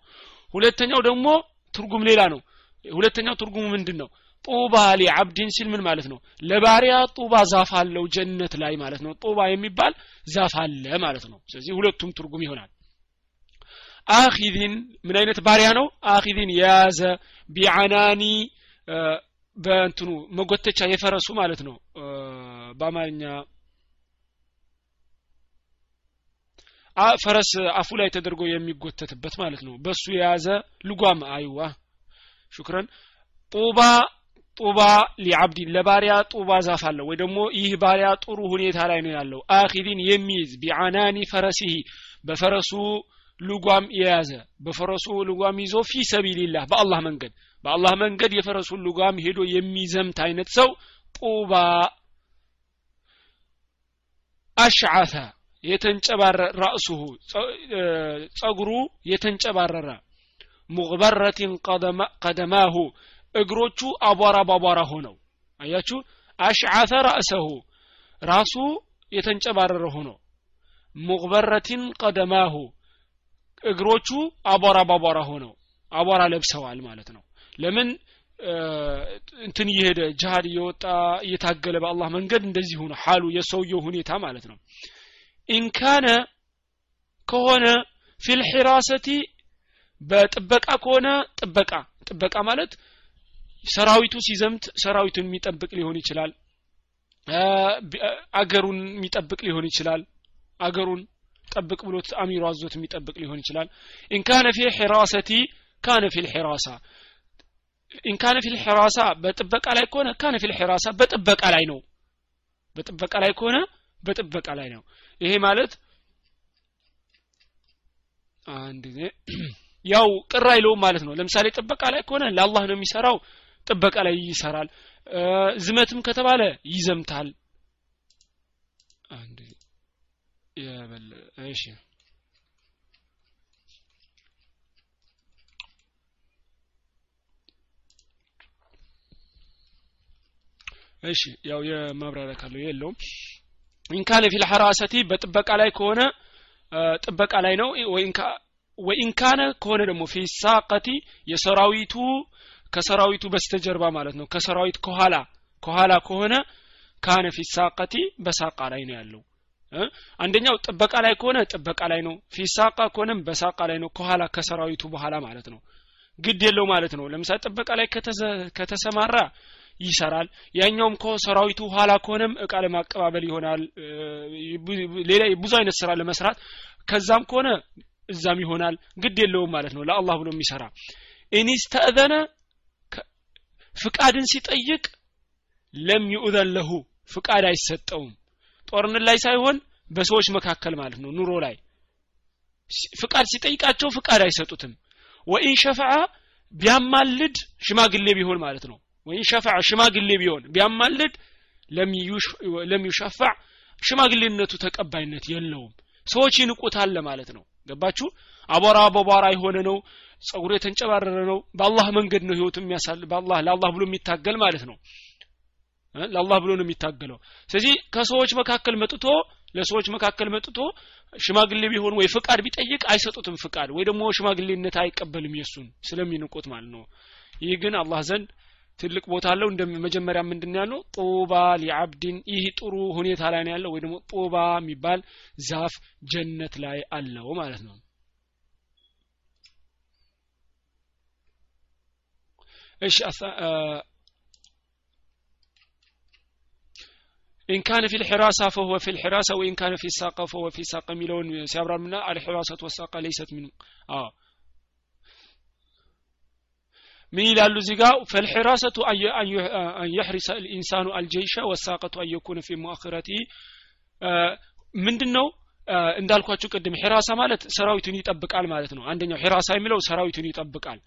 Speaker 1: ሁለተኛው ደግሞ ትርጉም ሌላ ነው። ሁለተኛው ትርጉሙ ምንድን ነው ጡባ ሊዓብድን ሲል ምን ማለት ነው? ለባሪያ ጡባ ዛፍ አለው ጀነት ላይ ማለት ነው። ጡባ የሚባል ዛፍ አለ ማለት ነው። ስለዚህ ሁለቱም ትርጉም ይሆናል። አኺዚን ምን አይነት ባሪያ ነው? አኺዚን የያዘ ቢዓናኒ በእንትኑ መጎተቻ የፈረሱ ማለት ነው። በአማርኛ ፈረስ አፉ ላይ ተደርጎ የሚጎተትበት ማለት ነው። በሱ የያዘ ልጓም አይዋ ሹክረን ጡባ ጡባ ሊዓብዲን ለባሪያ ጡባ ዛፍ አለው። ወይ ደግሞ ይህ ባሪያ ጥሩ ሁኔታ ላይ ነው ያለው። አኪዲን የሚይዝ ቢዓናኒ ፈረሲሂ በፈረሱ ልጓም የያዘ በፈረሱ ልጓም ይዞ ፊ ሰቢልላህ በአላህ መንገድ። በአላህ መንገድ የፈረሱን ልጓም ሄዶ የሚዘምት አይነት ሰው ጡባ አሽዓተ የተንጨባረ ራእሱሁ ጸጉሩ የተንጨባረረ ሙግበረትን ቀደማሁ እግሮቹ አቧራ ባቧራ ሆነው። አያችሁ? አሽዓተ ራእሰሁ። ራሱ የተንጨባረረ ሆኖ። ሙግበረትን ቀደማሁ። እግሮቹ አቧራ ባቧራ ሆነው። አቧራ ለብሰዋል ማለት ነው። ለምን? እንትን እየሄደ ጅሃድ እየወጣ እየታገለ በአላህ መንገድ እንደዚህ ሆነ ሐሉ የሰውየው ሁኔታ ማለት ነው። ኢንካነ ከሆነ ፊልሒራሰቲ በጥበቃ ከሆነ ጥበቃ። ጥበቃ ማለት ሰራዊቱ ሲዘምት ሰራዊቱን የሚጠብቅ ሊሆን ይችላል። አገሩን የሚጠብቅ ሊሆን ይችላል። አገሩን ጠብቅ ብሎት አሚሩ አዞት የሚጠብቅ ሊሆን ይችላል። ኢንካነ ፊ ሒራሰቲ ካነ ፊ ልሒራሳ ኢንካነ ፊ ልሒራሳ በጥበቃ ላይ ከሆነ ካነ ፊ ልሒራሳ በጥበቃ ላይ ነው። በጥበቃ ላይ ከሆነ በጥበቃ ላይ ነው። ይሄ ማለት አንድ [clears throat] ያው ቅር አይለውም ማለት ነው። ለምሳሌ ጥበቃ ላይ ከሆነ ለአላህ ነው የሚሰራው ጥበቃ ላይ ይሰራል። ዝመትም ከተባለ ይዘምታል። አንድ እሺ። እሺ ያው የማብራሪያ ካለው የለውም። ኢንካነ ፊል ሐራሰቲ በጥበቃ ላይ ከሆነ ጥበቃ ላይ ነው። ወኢንካነ ከሆነ ደግሞ ፊ ሳቀቲ የሰራዊቱ ከሰራዊቱ በስተጀርባ ማለት ነው። ከሰራዊት ከኋላ ከኋላ ከሆነ ካነ ፊ ሳቀቲ በሳቃ ላይ ነው ያለው። አንደኛው ጥበቃ ላይ ከሆነ ጥበቃ ላይ ነው። ፊሳቃ ከሆነም በሳቃ ላይ ነው። ከኋላ ከሰራዊቱ በኋላ ማለት ነው። ግድ የለው ማለት ነው። ለምሳሌ ጥበቃ ላይ ከተሰማራ ይሰራል። ያኛውም ሰራዊቱ ኋላ ከሆነም እቃ ለማቀባበል ይሆናል። ሌላ ብዙ አይነት ስራ ለመስራት ከዛም ከሆነ እዛም ይሆናል። ግድ የለውም ማለት ነው። ለአላህ ብሎ የሚሰራ ኢኒስተእዘነ ፍቃድን ሲጠይቅ ለም ዩእዘን ለሁ ፍቃድ አይሰጠውም። ጦርነት ላይ ሳይሆን በሰዎች መካከል ማለት ነው ኑሮ ላይ። ፍቃድ ሲጠይቃቸው ፍቃድ አይሰጡትም። ወኢን ሸፈዓ ቢያማልድ ሽማግሌ ቢሆን ማለት ነው። ወይን ሸፈዓ ሽማግሌ ቢሆን ቢያማልድ ለም ዩሸፋዕ ሽማግሌነቱ ተቀባይነት የለውም። ሰዎች ይንቁታል ለማለት ነው። ገባችሁ? አቧራ በቧራ የሆነ ነው ጸጉሩ የተንጨባረረ ነው። በአላህ መንገድ ነው ህይወቱ የሚያሳል በአላህ ለአላህ ብሎ የሚታገል ማለት ነው። ለአላህ ብሎ ነው የሚታገለው። ስለዚህ ከሰዎች መካከል መጥቶ ለሰዎች መካከል መጥቶ ሽማግሌ ቢሆን ወይ ፍቃድ ቢጠይቅ አይሰጡትም ፍቃድ ወይ ደግሞ ሽማግሌነት አይቀበልም የሱን ስለሚንቁት ማለት ነው። ይህ ግን አላህ ዘንድ ትልቅ ቦታ አለው። እንደ መጀመሪያ ምንድን ያለው? ጡባ ሊዓብድን ይህ ጥሩ ሁኔታ ላይ ነው ያለው። ወይ ደግሞ ጡባ የሚባል ዛፍ ጀነት ላይ አለው ማለት ነው እሺ إن كان في الحراسة فهو في الحراسة وإن كان في الساقة فهو في الساقة ميلون سيابرا منا الحراسة والساقة ليست منه آه من ይላሉ እዚህ ጋር فالحراسة أن يحرس الإنسان الجيش والساقة أن يكون في مؤخرته ምንድን ነው እንዳልኳችሁ ቅድም ሒራሳ ማለት ሰራዊቱን ይጠብቃል ማለት ነው አንደኛው ሒራሳ የሚለው ሰራዊቱን ይጠብቃል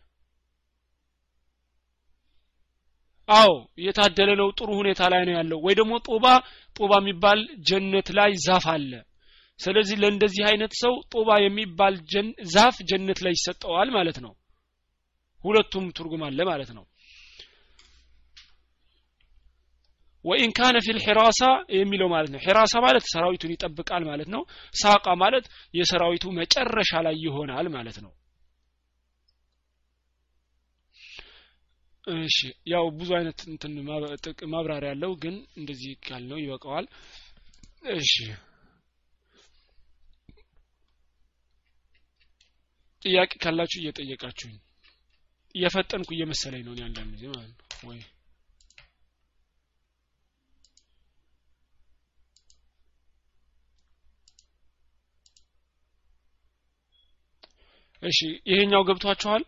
Speaker 1: አዎ የታደለ ነው ጥሩ ሁኔታ ላይ ነው ያለው። ወይ ደግሞ ጡባ ጡባ የሚባል ጀነት ላይ ዛፍ አለ። ስለዚህ ለእንደዚህ አይነት ሰው ጡባ የሚባል ዛፍ ጀነት ላይ ይሰጠዋል ማለት ነው። ሁለቱም ትርጉም አለ ማለት ነው። ወኢን ካነ ፊል ሒራሳ የሚለው ማለት ነው። ሒራሳ ማለት ሰራዊቱን ይጠብቃል ማለት ነው። ሳቃ ማለት የሰራዊቱ መጨረሻ ላይ ይሆናል ማለት ነው እሺ ያው ብዙ አይነት እንትን ማብራሪያ ያለው ግን እንደዚህ ካልነው ይበቃዋል። እሺ። ጥያቄ ካላችሁ እየጠየቃችሁኝ እየፈጠንኩ እየመሰለኝ ነው አንዳንድ ጊዜ ማለት ነው። ወይ እሺ ይሄኛው ገብቷችኋል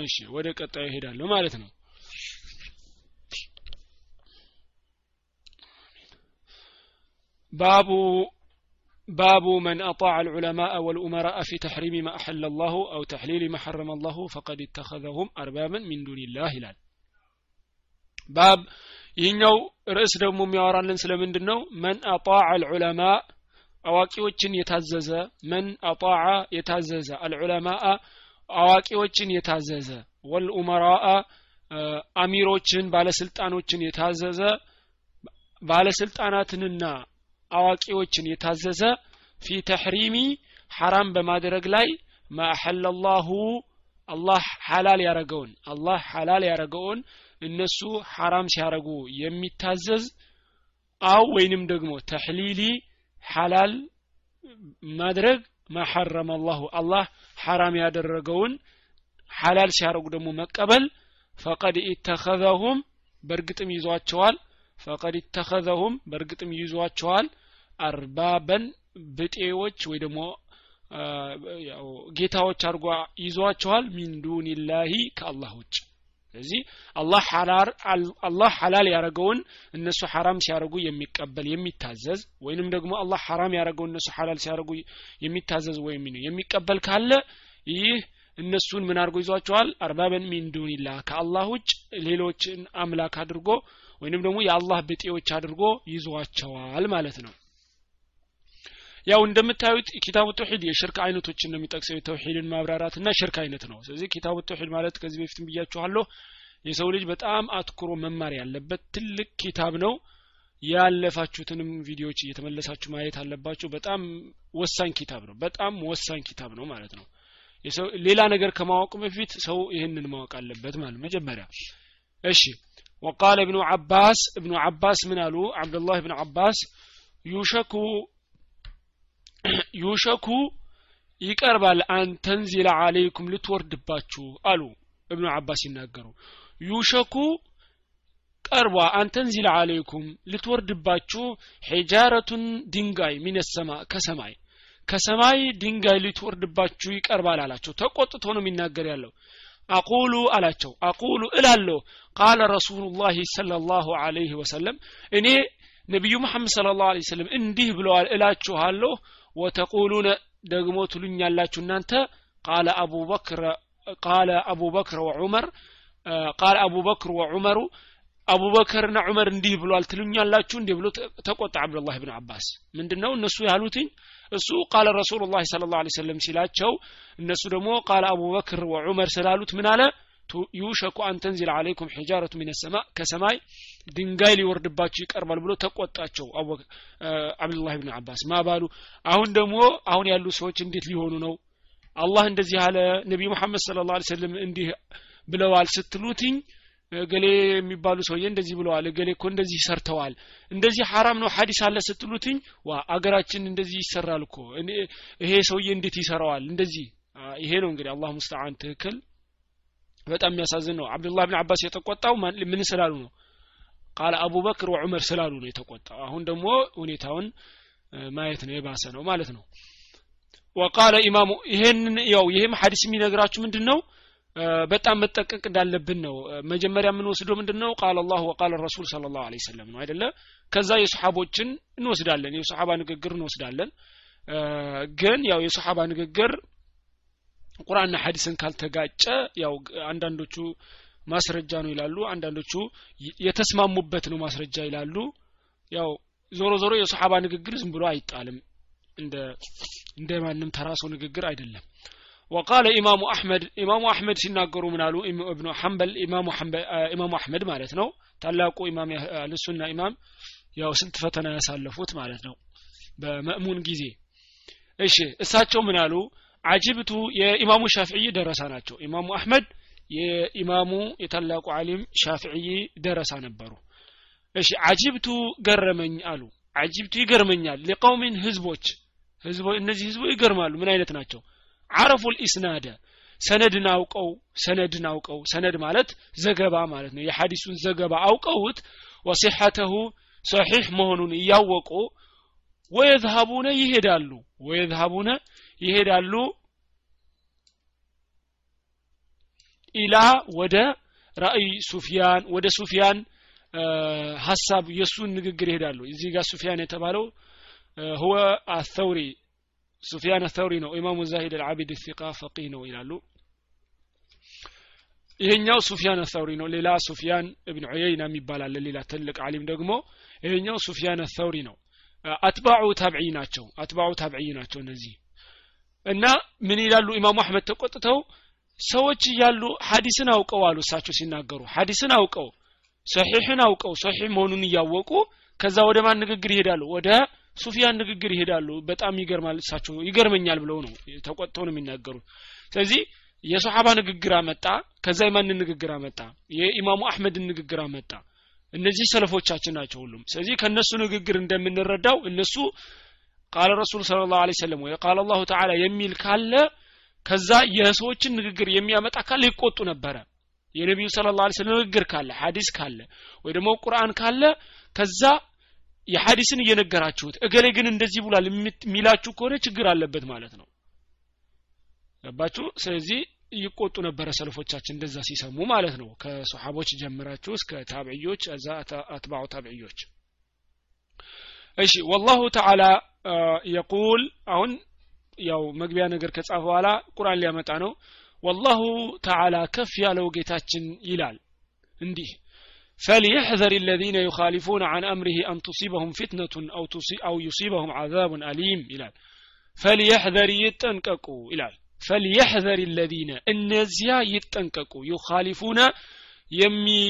Speaker 1: እሺ ወደ ቀጣዩ እሄዳለሁ ማለት ነው ባቡ باب من أطاع العلماء والأمراء في تحريم ما أحل الله أو تحليل ما حرم الله فقد اتخذهم أربابا من دون الله ይላል ባብ ይህኛው ርዕስ ደግሞ የሚያወራልን ስለምንድን ነው መን አጣዕ አልዑለማ አዋቂዎችን የታዘዘ መን አጣዓ የታዘዘ አልዑለማአ አዋቂዎችን የታዘዘ ወልኡመራአ አሚሮችን ባለስልጣኖችን የታዘዘ ባለስልጣናትንና አዋቂዎችን የታዘዘ ፊ ተሕሪሚ ሐራም በማድረግ ላይ ማአሐለላሁ አላህ ሐላል ያረገውን አላህ ሐላል ያረገውን እነሱ ሐራም ሲያረጉ የሚታዘዝ አው ወይንም ደግሞ ተሕሊሊ ሐላል ማድረግ ማሐረመ አላሁ አላህ ሐራም ያደረገውን ሐላል ሲያደርጉ ደግሞ መቀበል። ፈቀድ ኢተኸዘሁም በእርግጥም ይዟቸዋል። ፈቀድ ኢተኸዘሁም በእርግጥም ይዟቸዋል። አርባበን ብጤዎች ወይ ደግሞ ጌታዎች አድርጓ ይዟቸዋል። ሚን ዱንላሂ ከአላህ ውጭ ስለዚህ አላህ ሐላል ያደረገውን እነሱ ሐራም ሲያደርጉ የሚቀበል የሚታዘዝ ወይንም ደግሞ አላህ ሐራም ያደረገውን እነሱ ሐላል ሲያደርጉ የሚታዘዝ ወይም የሚቀበል ካለ ይህ እነሱን ምን አድርጎ ይዟቸዋል? አርባበን ሚን ዱንላህ ከአላህ ውጭ ሌሎችን አምላክ አድርጎ ወይንም ደግሞ የአላህ ብጤዎች አድርጎ ይዟቸዋል ማለት ነው ያው እንደምታዩት ኪታቡ ተውሂድ የሽርክ አይነቶችን ነው የሚጠቅሰው የተውሂድን ማብራራት እና ሽርክ አይነት ነው ስለዚህ ኪታቡ ተውሂድ ማለት ከዚህ በፊትም ብያችኋለሁ የሰው ልጅ በጣም አትኩሮ መማር ያለበት ትልቅ ኪታብ ነው ያለፋችሁትንም ቪዲዮዎች እየተመለሳችሁ ማየት አለባችሁ በጣም ወሳኝ ኪታብ ነው በጣም ወሳኝ ኪታብ ነው ማለት ነው የሰው ሌላ ነገር ከማወቅ በፊት ሰው ይህንን ማወቅ አለበት ማለት መጀመሪያ እሺ وقال ابن عباس ابن عباس من قالوا عبد الله بن عباس يوشك ዩሸኩ ይቀርባል አን ተንዚለ አለይኩም ልትወርድባችሁ አሉ እብኑ አባስ ሲናገሩ። ዩሸኩ ቀርቧ አንተንዚለ አለይኩም ልትወርድባችሁ ሒጃረቱን ድንጋይ ሚነሰማ ከሰማይ ከሰማይ ድንጋይ ሊትወርድባችሁ ይቀርባል አላቸው። ተቆጥቶ ነው የሚናገር ያለው። አቁሉ አላቸው። አቁሉ እላለሁ ቃለ ረሱሉላህ ሰለላሁ ዐለይሂ ወሰለም እኔ ነቢዩ መሐመድ ስለ ላሁ ሰለም እንዲህ ብለዋል እላችኋለሁ ወተቁሉነ ደግሞ ትሉኛላችሁ እናንተ። ቃለ አቡበክር ቃለ አቡበክር ወዑመር ቃለ አቡበክር ወዑመሩ አቡበከርና ዑመር እንዲህ ብሏል ትሉኛላችሁ እንዲህ ብሎ ተቆጣ አብዱላህ ብን አባስ። ምንድነው እነሱ ያሉትኝ? እሱ ቃለ ረሱሉላህ ስለ ላሁ ሲላቸው እነሱ ደግሞ ቃለ አቡበክር ወዑመር ስላሉት ምን አለ ዩሸኩ አን ተንዚል አለይኩም ሒጃረቱ ሚን ሰማ ከሰማይ ድንጋይ ሊወርድባችሁ ይቀርባል ብሎ ተቆጣቸው። አብዱላህ ብን አባስ ማባሉ አሁን ደግሞ አሁን ያሉ ሰዎች እንዴት ሊሆኑ ነው? አላህ እንደዚህ አለ ነቢዩ መሐመድ ስለ ላ ሰለም እንዲህ ብለዋል ስትሉትኝ ገሌ የሚባሉ ሰውዬ እንደዚህ ብለዋል ገሌ እኮ እንደዚህ ሰርተዋል እንደዚህ ሐራም ነው ሀዲስ አለ ስትሉትኝ ዋ አገራችን እንደዚህ ይሰራል እኮ ይሄ ሰውዬ እንዴት ይሰራዋል? እንደዚህ። ይሄ ነው እንግዲህ አላህ ሙስተዓን ትክክል በጣም የሚያሳዝን ነው። አብዱላህ ብን አባስ የተቆጣው ምን ስላሉ ነው? ቃለ አቡበክር ወዑመር ስላሉ ነው የተቆጣው። አሁን ደግሞ ሁኔታውን ማየት ነው የባሰ ነው ማለት ነው። ወቃለ ኢማሙ ይሄንን ያው ይሄም ሐዲስ የሚነግራችሁ ምንድን ነው በጣም መጠቀቅ እንዳለብን ነው። መጀመሪያ የምንወስደው ምንድን ነው ቃል አላህ ወቃል ረሱል ስለ ላሁ ለ ሰለም ነው አይደለ? ከዛ የሰሓቦችን እንወስዳለን። የሰሓባ ንግግር እንወስዳለን። ግን ያው የሰሓባ ንግግር ቁርአንና ሐዲስን ካልተጋጨ ያው አንዳንዶቹ ማስረጃ ነው ይላሉ አንዳንዶቹ የተስማሙበት ነው ማስረጃ ይላሉ ያው ዞሮ ዞሮ የሰሓባ ንግግር ዝም ብሎ አይጣልም እንደ እንደ ማንም ተራሶ ንግግር አይደለም وقال إمام أحمد إمام أحمد ሲናገሩ ምን አሉ ابن حنبل إمام حنبل إمام أحمد ማለት ነው ታላቁ ኢማም አልሱና ኢማም ያው ስንት ፈተና ያሳለፉት ማለት ነው በመእሙን ጊዜ እሺ እሳቸው ምን አሉ አጅብቱ የኢማሙ ሻፍዕይ ደረሳ ናቸው። ኢማሙ አሕመድ የኢማሙ የታላቁ ዓሊም ሻፍዕይ ደረሳ ነበሩ። እሺ አጅብቱ ገረመኝ አሉ። አጅብቱ ይገርመኛል። ሊቀውሚን ህዝቦች ህዝቦ እነዚህ ህዝቦች ይገርማሉ። ምን አይነት ናቸው? አረፉ ልኢስናደ ሰነድን አውቀው ሰነድን አውቀው ሰነድ ማለት ዘገባ ማለት ነው። የሐዲሱን ዘገባ አውቀውት ወሲሐተሁ ሰሒሕ መሆኑን እያወቁ ወየዝሀቡነ ይሄዳሉ። ወየዝሀቡነ ይሄዳሉ። ኢላ ወደ ራእይ ሱፊያን ወደ ሱፊያን ሀሳብ የእሱን ንግግር ይሄዳሉ። እዚህ ጋር ሱፊያን የተባለው ሁወ አተውሪ ሱፊያን አተውሪ ነው። ኢማሙ ዛሂድ አልዓቢድ ሲቃ ፈቂህ ነው ይላሉ። ይሄኛው ሱፊያን አተውሪ ነው። ሌላ ሱፊያን እብን ዑየይና የሚባል ሌላ ትልቅ አሊም ደግሞ ይሄኛው ሱፊያን አተውሪ ነው። አትባዑ ታብዒ ናቸው። አትባዑ ታብዒ ናቸው እነዚህ እና ምን ይላሉ? ኢማሙ አሕመድ ተቆጥተው ሰዎች እያሉ ሀዲስን አውቀው አሉ። እሳቸው ሲናገሩ ሀዲስን አውቀው ሰሒሕን አውቀው ሰሒሕ መሆኑን እያወቁ ከዛ ወደ ማን ንግግር ይሄዳሉ? ወደ ሱፊያን ንግግር ይሄዳሉ። በጣም ይገርማል እሳቸው። ይገርመኛል ብለው ነው ተቆጥተው ነው የሚናገሩት። ስለዚህ የሶሓባ ንግግር አመጣ ከዛ የማንን ንግግር አመጣ? የኢማሙ አሕመድን ንግግር አመጣ። እነዚህ ሰለፎቻችን ናቸው ሁሉም። ስለዚህ ከእነሱ ንግግር እንደምንረዳው እነሱ ቃለ ረሱል ስለ ላሁ ሰለም ወይ ቃለ አላሁ ተዓላ የሚል ካለ ከዛ የሰዎችን ንግግር የሚያመጣ ካለ ይቆጡ ነበረ። የነቢዩ ስለ ላ ስለም ንግግር ካለ ሀዲስ ካለ ወይ ደግሞ ቁርአን ካለ ከዛ የሀዲስን እየነገራችሁት እገሌ ግን እንደዚህ ብሏል የሚላችሁ ከሆነ ችግር አለበት ማለት ነው። ገባችሁ? ስለዚህ ይቆጡ ነበረ ሰልፎቻችን እንደዛ ሲሰሙ ማለት ነው። ከሶሓቦች ጀምራችሁ እስከ ታብዕዮች እዛ አትባዑ ታብዕዮች እሺ ወላሁ ተዓላ የቁል አሁን ያው መግቢያ ነገር ከጻፈ በኋላ ቁርአን ሊያመጣ ነው ወላሁ ተዓላ ከፍ ያለው ጌታችን ይላል እንዲህ فليحذر الذين يخالفون عن أمره أن تصيبهم فتنة أو, تصي أو يصيبهم عذاب أليم إلى فليحذر يتنككوا إلى فليحذر الذين النزيا يتنككوا يخالفون يمي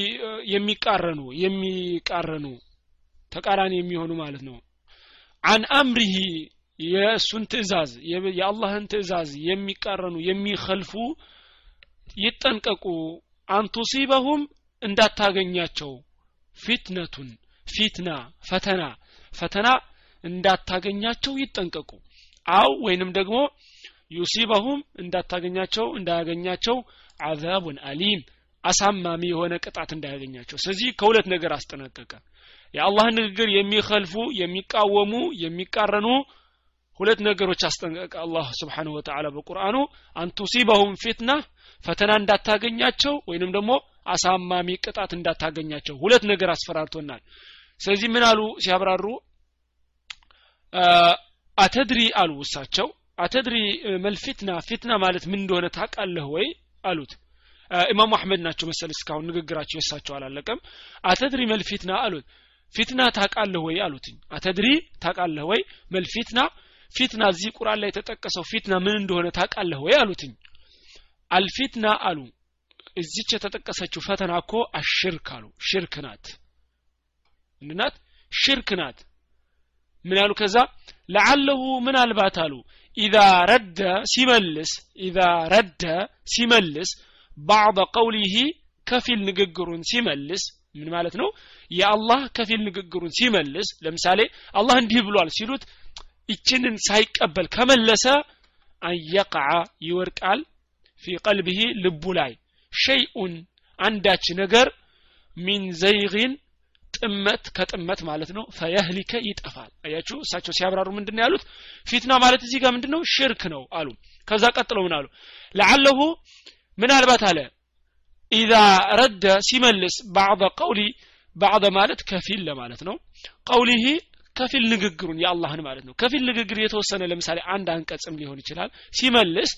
Speaker 1: يميقارنوا يميقارنوا ተቃራኒ የሚሆኑ ማለት ነው። አን አምሪሂ የእሱን ትእዛዝ የአላህን ትእዛዝ የሚቃረኑ የሚኸልፉ ይጠንቀቁ። አንቱሲበሁም እንዳታገኛቸው። ፊትነቱን ፊትና ፈተና ፈተና እንዳታገኛቸው ይጠንቀቁ። አው ወይንም ደግሞ ዩሲበሁም እንዳታገኛቸው እንዳያገኛቸው አዛቡን አሊም አሳማሚ የሆነ ቅጣት እንዳያገኛቸው። ስለዚህ ከሁለት ነገር አስጠነቀቀ የአላህ ንግግር የሚኸልፉ የሚቃወሙ የሚቃረኑ ሁለት ነገሮች አስጠንቀቀ አላህ ስብሓንሁ ወተዓላ በቁርአኑ። አንቱሲበሁም ፊትና ፈተና እንዳታገኛቸው ወይንም ደግሞ አሳማሚ ቅጣት እንዳታገኛቸው ሁለት ነገር አስፈራርቶናል። ስለዚህ ምን አሉ ሲያብራሩ? አተድሪ አሉ እሳቸው። አተድሪ መልፊትና ፊትና ማለት ምን እንደሆነ ታውቃለህ ወይ አሉት። ኢማሙ አሕመድ ናቸው መሰል እስካሁን ንግግራቸው የሳቸው አላለቀም። አተድሪ መልፊትና አሉት ፊትና ታውቃለህ ወይ አሉትኝ። አተድሪ ታውቃለህ ወይ? መልፊትና ፊትና እዚህ ቁርአን ላይ የተጠቀሰው ፊትና ምን እንደሆነ ታውቃለህ ወይ አሉትኝ። አልፊትና አሉ እዚች የተጠቀሰችው ፈተና እኮ አሽርክ አሉ። ሽርክ ናት። ምንድናት ሽርክ ናት። ምን ያሉ ከዛ? ለዓለሁ ምናልባት አሉ ኢዛ ረደ ሲመልስ ኢዛ ረደ ሲመልስ ባዕض ቀውሊህ ከፊል ንግግሩን ሲመልስ ምን ማለት ነው? የአላህ ከፊል ንግግሩን ሲመልስ ለምሳሌ አላህ እንዲህ ብሏል ሲሉት ይችንን ሳይቀበል ከመለሰ አንየቅዓ ይወርቃል ፊ ቀልብህ ልቡ ላይ ሸይኡን አንዳች ነገር ሚን ዘይግን ጥመት ከጥመት ማለት ነው። ፈየህሊከ ይጠፋል። አያችሁ? እሳቸው ሲያብራሩ ምንድን ያሉት? ፊትና ማለት እዚህ ጋር ምንድን ነው ሽርክ ነው አሉ። ከዛ ቀጥለው ምን አሉ? ለዓለሁ ምናልባት አለ ኢዛ ረደ ሲመልስ ባዕض ቀውሊ ባዕض ማለት ከፊል ለማለት ነው ቀውሊህ ከፊል ንግግሩን የአላህን ማለት ነው ከፊል ንግግር የተወሰነ ለምሳሌ አንድ አንቀጽም ሊሆን ይችላል ሲመልስ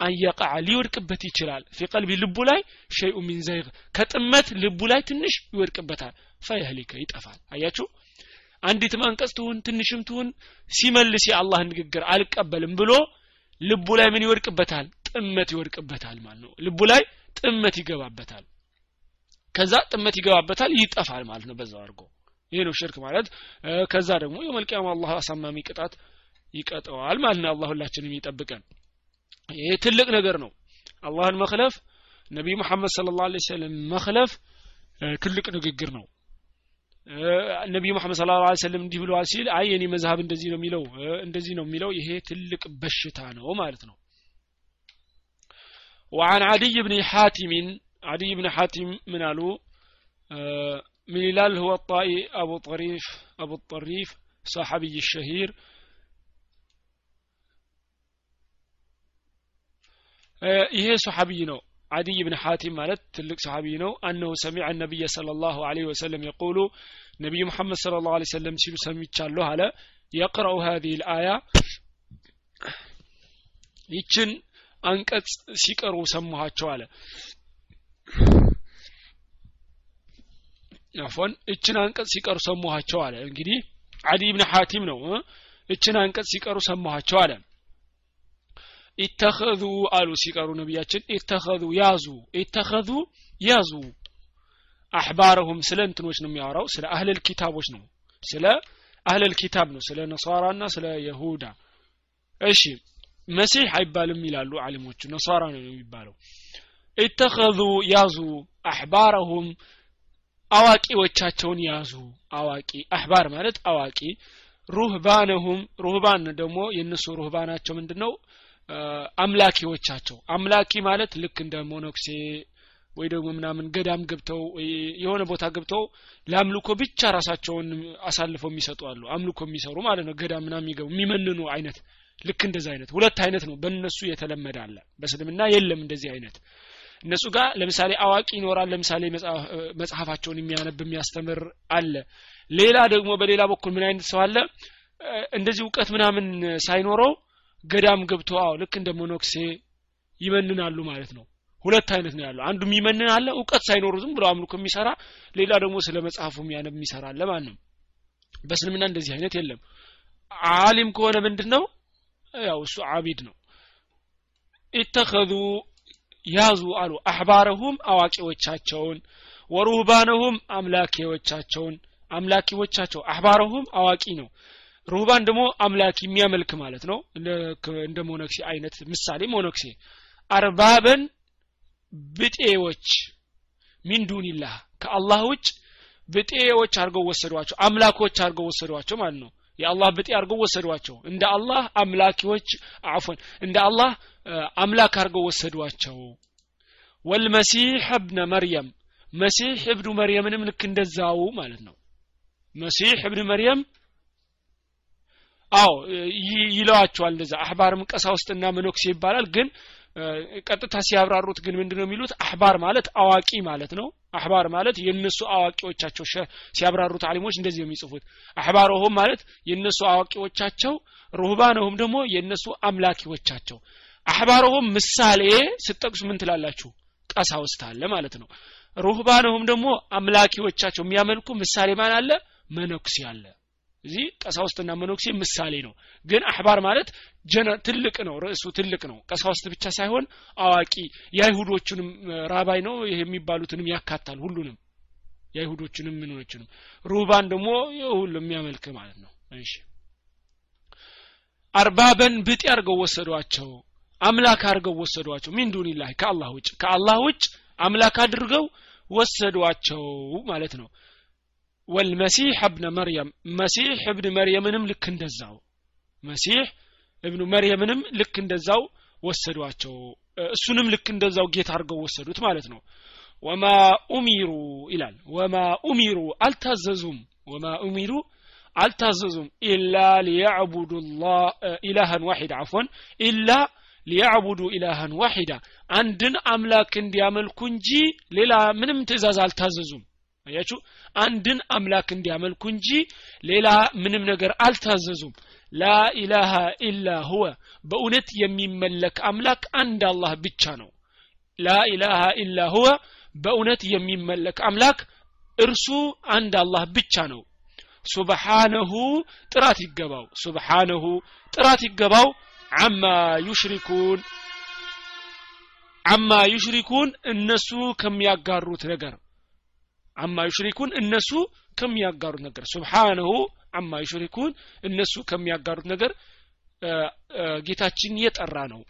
Speaker 1: አንየቃዕ ሊወድቅበት ይችላል ፊ ቀልቢ ልቡ ላይ ሸይኡ ሚን ዘይግ ከጥመት ልቡ ላይ ትንሽ ይወድቅበታል ፈየህሊከ ይጠፋል አያችሁ አንዲትም አንቀጽ ትሁን ትንሽም ትሁን ሲመልስ የአላህን ንግግር አልቀበልም ብሎ ልቡ ላይ ምን ይወድቅበታል ጥመት ይወድቅበታል ማለት ነው። ልቡ ላይ ጥመት ይገባበታል። ከዛ ጥመት ይገባበታል ይጠፋል ማለት ነው በዛው አድርጎ። ይሄ ነው ሽርክ ማለት። ከዛ ደግሞ የመልቂያም አላህ አሳማሚ ቅጣት ይቀጠዋል ማለት ነው አላህ ሁላችንም ይጠብቀን። ይሄ ትልቅ ነገር ነው። አላህን መክለፍ ነቢይ መሐመድ ስለ ላሁ ሰለም መክለፍ ትልቅ ንግግር ነው። ነቢዩ መሐመድ ስለ ላ ሰለም እንዲህ ብለዋል ሲል አይ የኔ መዝሀብ እንደዚህ ነው የሚለው እንደዚህ ነው የሚለው። ይሄ ትልቅ በሽታ ነው ማለት ነው وعن عدي بن حاتم عدي بن حاتم من قالوا من هلال هو الطائي أبو طريف أبو الطريف صحابي الشهير ይሄ ሰሓቢይ ነው عدي بن حاتم ማለት ትልቅ ሰሓቢይ ነው أنه سمع النبي صلى الله عليه وسلم يقول نبي محمد صلى الله عليه وسلم ሲሉ ሰምቻለሁ አለ يقرأ هذه الآية ይችን አንቀጽ ሲቀሩ ሰማኋቸው አለ። አፎን እችን አንቀጽ ሲቀሩ ሰማኋቸው አለ። እንግዲህ አዲ ብን ሐቲም ነው። እችን አንቀጽ ሲቀሩ ሰማኋቸው አለ። ኢተኸዙ አሉ ሲቀሩ ነቢያችን። ኢተኸዙ ያዙ ኢተኸዙ ያዙ። አሕባረሁም ስለ እንትኖች ነው የሚያወራው ስለ አህለል ኪታቦች ነው ስለ አህለል ኪታብ ነው ስለ ነሷራና ስለ የሁዳ። እሺ መሲህ አይባልም ይላሉ አሊሞቹ ነሷራ ነው የሚባለው። ኢተኸዙ ያዙ አሕባረሁም አዋቂዎቻቸውን ያዙ። አዋቂ አሕባር ማለት አዋቂ። ሩህባነሁም ሩህባን ደግሞ የእነሱ ሩህባናቸው ምንድን ነው አምላኪዎቻቸው። አምላኪ ማለት ልክ እንደ ሞኖክሴ ወይ ደግሞ ምናምን ገዳም ገብተው የሆነ ቦታ ገብተው ለአምልኮ ብቻ ራሳቸውን አሳልፈው የሚሰጡ አሉ። አምልኮ የሚሰሩ ማለት ነው። ገዳም ምናምን የሚገቡ የሚመንኑ አይነት ልክ እንደዚህ አይነት ሁለት አይነት ነው በእነሱ የተለመደ አለ። በእስልምና የለም እንደዚህ አይነት። እነሱ ጋር ለምሳሌ አዋቂ ይኖራል ለምሳሌ መጽሐፋቸውን የሚያነብ የሚያስተምር አለ። ሌላ ደግሞ በሌላ በኩል ምን አይነት ሰው አለ? እንደዚህ እውቀት ምናምን ሳይኖረው ገዳም ገብቶ አዎ ልክ እንደ ሞኖክሴ ይመንናሉ ማለት ነው። ሁለት አይነት ነው ያለው። አንዱ የሚመንን አለ እውቀት ሳይኖሩ ዝም ብሎ አምልኮ የሚሰራ ሌላ ደግሞ ስለ መጽሐፉ የሚያነብ የሚሰራ አለ ነው። በእስልምና እንደዚህ አይነት የለም። አሊም ከሆነ ምንድን ነው ያው እሱ አቢድ ነው። ኢተኸዙ ያዙ አሉ። አሕባረሁም አዋቂዎቻቸውን ወሩህባነሁም አምላኪዎቻቸውን አምላኪዎቻቸው አሕባረሁም አዋቂ ነው። ሩህባን ደግሞ አምላክ የሚያመልክ ማለት ነው። እንደ ሞኖክሴ አይነት ምሳሌ ሞኖክሴ አርባበን ብጤዎች ሚን ዱኒላህ ከአላህ ውጭ ብጤዎች አድርገው ወሰዷቸው አምላኮች አድርገው ወሰዷቸው ማለት ነው የአላህ ብጤ አድርገው ወሰዷቸው። እንደ አላህ አምላኪዎች አፎን እንደ አላህ አምላክ አድርገው ወሰዷቸው። ወልመሲሕ እብነ መርየም መሲሕ እብኑ መርየምንም ልክ እንደዛው ማለት ነው። መሲሕ እብን መርየም አዎ ይለዋቸዋል እንደዛ። አህባርም ቀሳውስትና መነኩሴ ይባላል። ግን ቀጥታ ሲያብራሩት ግን ምንድነው የሚሉት? አህባር ማለት አዋቂ ማለት ነው። አህባር ማለት የነሱ አዋቂዎቻቸው ሲያብራሩት አሊሞች እንደዚህ የሚጽፉት። አህባረሁም ማለት የነሱ አዋቂዎቻቸው ሩህባነሁም ደግሞ የነሱ አምላኪዎቻቸው። አህባረሁም ምሳሌ ስጠቅሱ ምን ትላላችሁ? ቀሳውስት አለ ማለት ነው። ሩህባነሁም ደግሞ አምላኪዎቻቸው የሚያመልኩ ምሳሌ ማን አለ? መነኩሴ አለ እዚህ ቀሳውስትና መነኩሴ ምሳሌ ነው። ግን አህባር ማለት ትልቅ ነው ርዕሱ ትልቅ ነው። ቀሳውስት ብቻ ሳይሆን አዋቂ የአይሁዶቹንም ራባይ ነው ይሄ የሚባሉትንም ያካታል ሁሉንም። የአይሁዶቹንም ምኖችንም ሩባን ደግሞ ሁሉ የሚያመልክ ማለት ነው። እሺ። አርባበን ብጤ አድርገው ወሰዷቸው አምላክ አድርገው ወሰዷቸው። ሚን ዱኒላህ ከአላህ ውጭ ከአላህ ውጭ አምላክ አድርገው ወሰዷቸው ማለት ነው ወልመሲሕ እብነ መርየም መሲሕ እብን መርየምንም ልክ እንደዛው. መሲሕ እብኑ መርየምንም ልክ እንደዛው ወሰዷቸው። እሱንም ልክ እንደዛው ጌታ አድርገው ወሰዱት ማለት ነው። ወማ ኡሚሩ ይላል። ወማ ኡሚሩ አልታዘዙም። ወማ ኡሚሩ አልታዘዙም። ኢላ ሊያዕቡዱ ኢላሃን ዋሒድ አፎን ኢላ ሊያዕቡዱ ኢላሃን ዋሒዳ አንድን አምላክ እንዲያመልኩ እንጂ ሌላ ምንም ትእዛዝ አልታዘዙም አያችሁ? አንድን አምላክ እንዲያመልኩ እንጂ ሌላ ምንም ነገር አልታዘዙም። ላኢላሃ ኢላ ሁወ በእውነት የሚመለክ አምላክ አንድ አላህ ብቻ ነው። ላኢላሃ ኢላ ሁወ በእውነት የሚመለክ አምላክ እርሱ አንድ አላህ ብቻ ነው። ሱብሓነሁ ጥራት ይገባው። سبحانه ጥራት ይገባው። عما يشركون عما يشركون እነሱ ከሚያጋሩት ነገር عما يشركون እነሱ ከሚያጋሩት ነገር سبحانه عما يشركون እነሱ ከሚያጋሩት ነገር ጌታችን የጠራ ነው።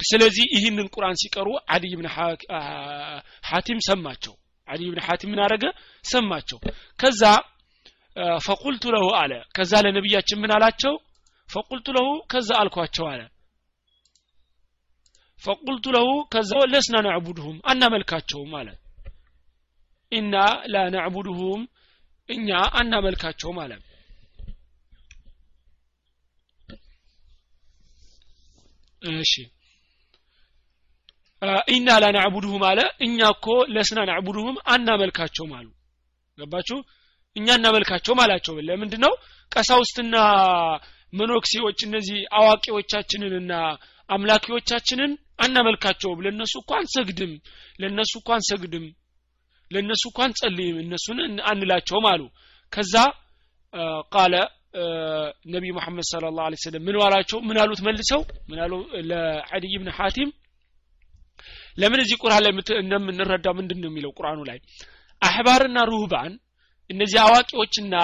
Speaker 1: ስለዚህ ይህንን ቁርአን ሲቀሩ አዲይ ብን ሐቲም ሰማቸው። አዲይ ብን ሐቲም ምን አረገ ሰማቸው። ከዛ ፈቁልቱ ለሁ አለ። ከዛ ለነቢያችን ምን አላቸው? ፈቁልቱ ለሁ ከዛ አልኳቸው አለ። ፈቁልቱ ለሁ ከዛ ለስና ናዕቡድሁም አናመልካቸውም አለ ኢና ላ ናዕቡድሁም እኛ አናመልካቸውም አለ። እሺ። ኢና ላ ናዕቡድሁም አለ። እኛ እኮ ለስና ናዕቡድሁም አናመልካቸውም አሉ። ገባችሁ? እኛ እናመልካቸውም አላቸው። ለምንድን ነው ቀሳውስትና መኖክሴዎች እነዚህ አዋቂዎቻችንንና አምላኪዎቻችንን አናመልካቸውም። ለእነሱ እኮ አንሰግድም። ለእነሱ እኮ አንሰግድም ለእነሱ እኮ አንጸልይም እነሱን አንላቸውም አሉ። ከዛ ቃለ ነቢይ ሙሐመድ ስለ ለ ሰለም ምን ዋላቸው ምን አሉት መልሰው? ምን አሉ? ለዐዲይ ብን ሐቲም ለምን እዚህ ቁርአን ላይ እንደምንረዳው ምንድን ነው የሚለው ቁርአኑ ላይ? አህባርና ሩህባን እነዚህ አዋቂዎችና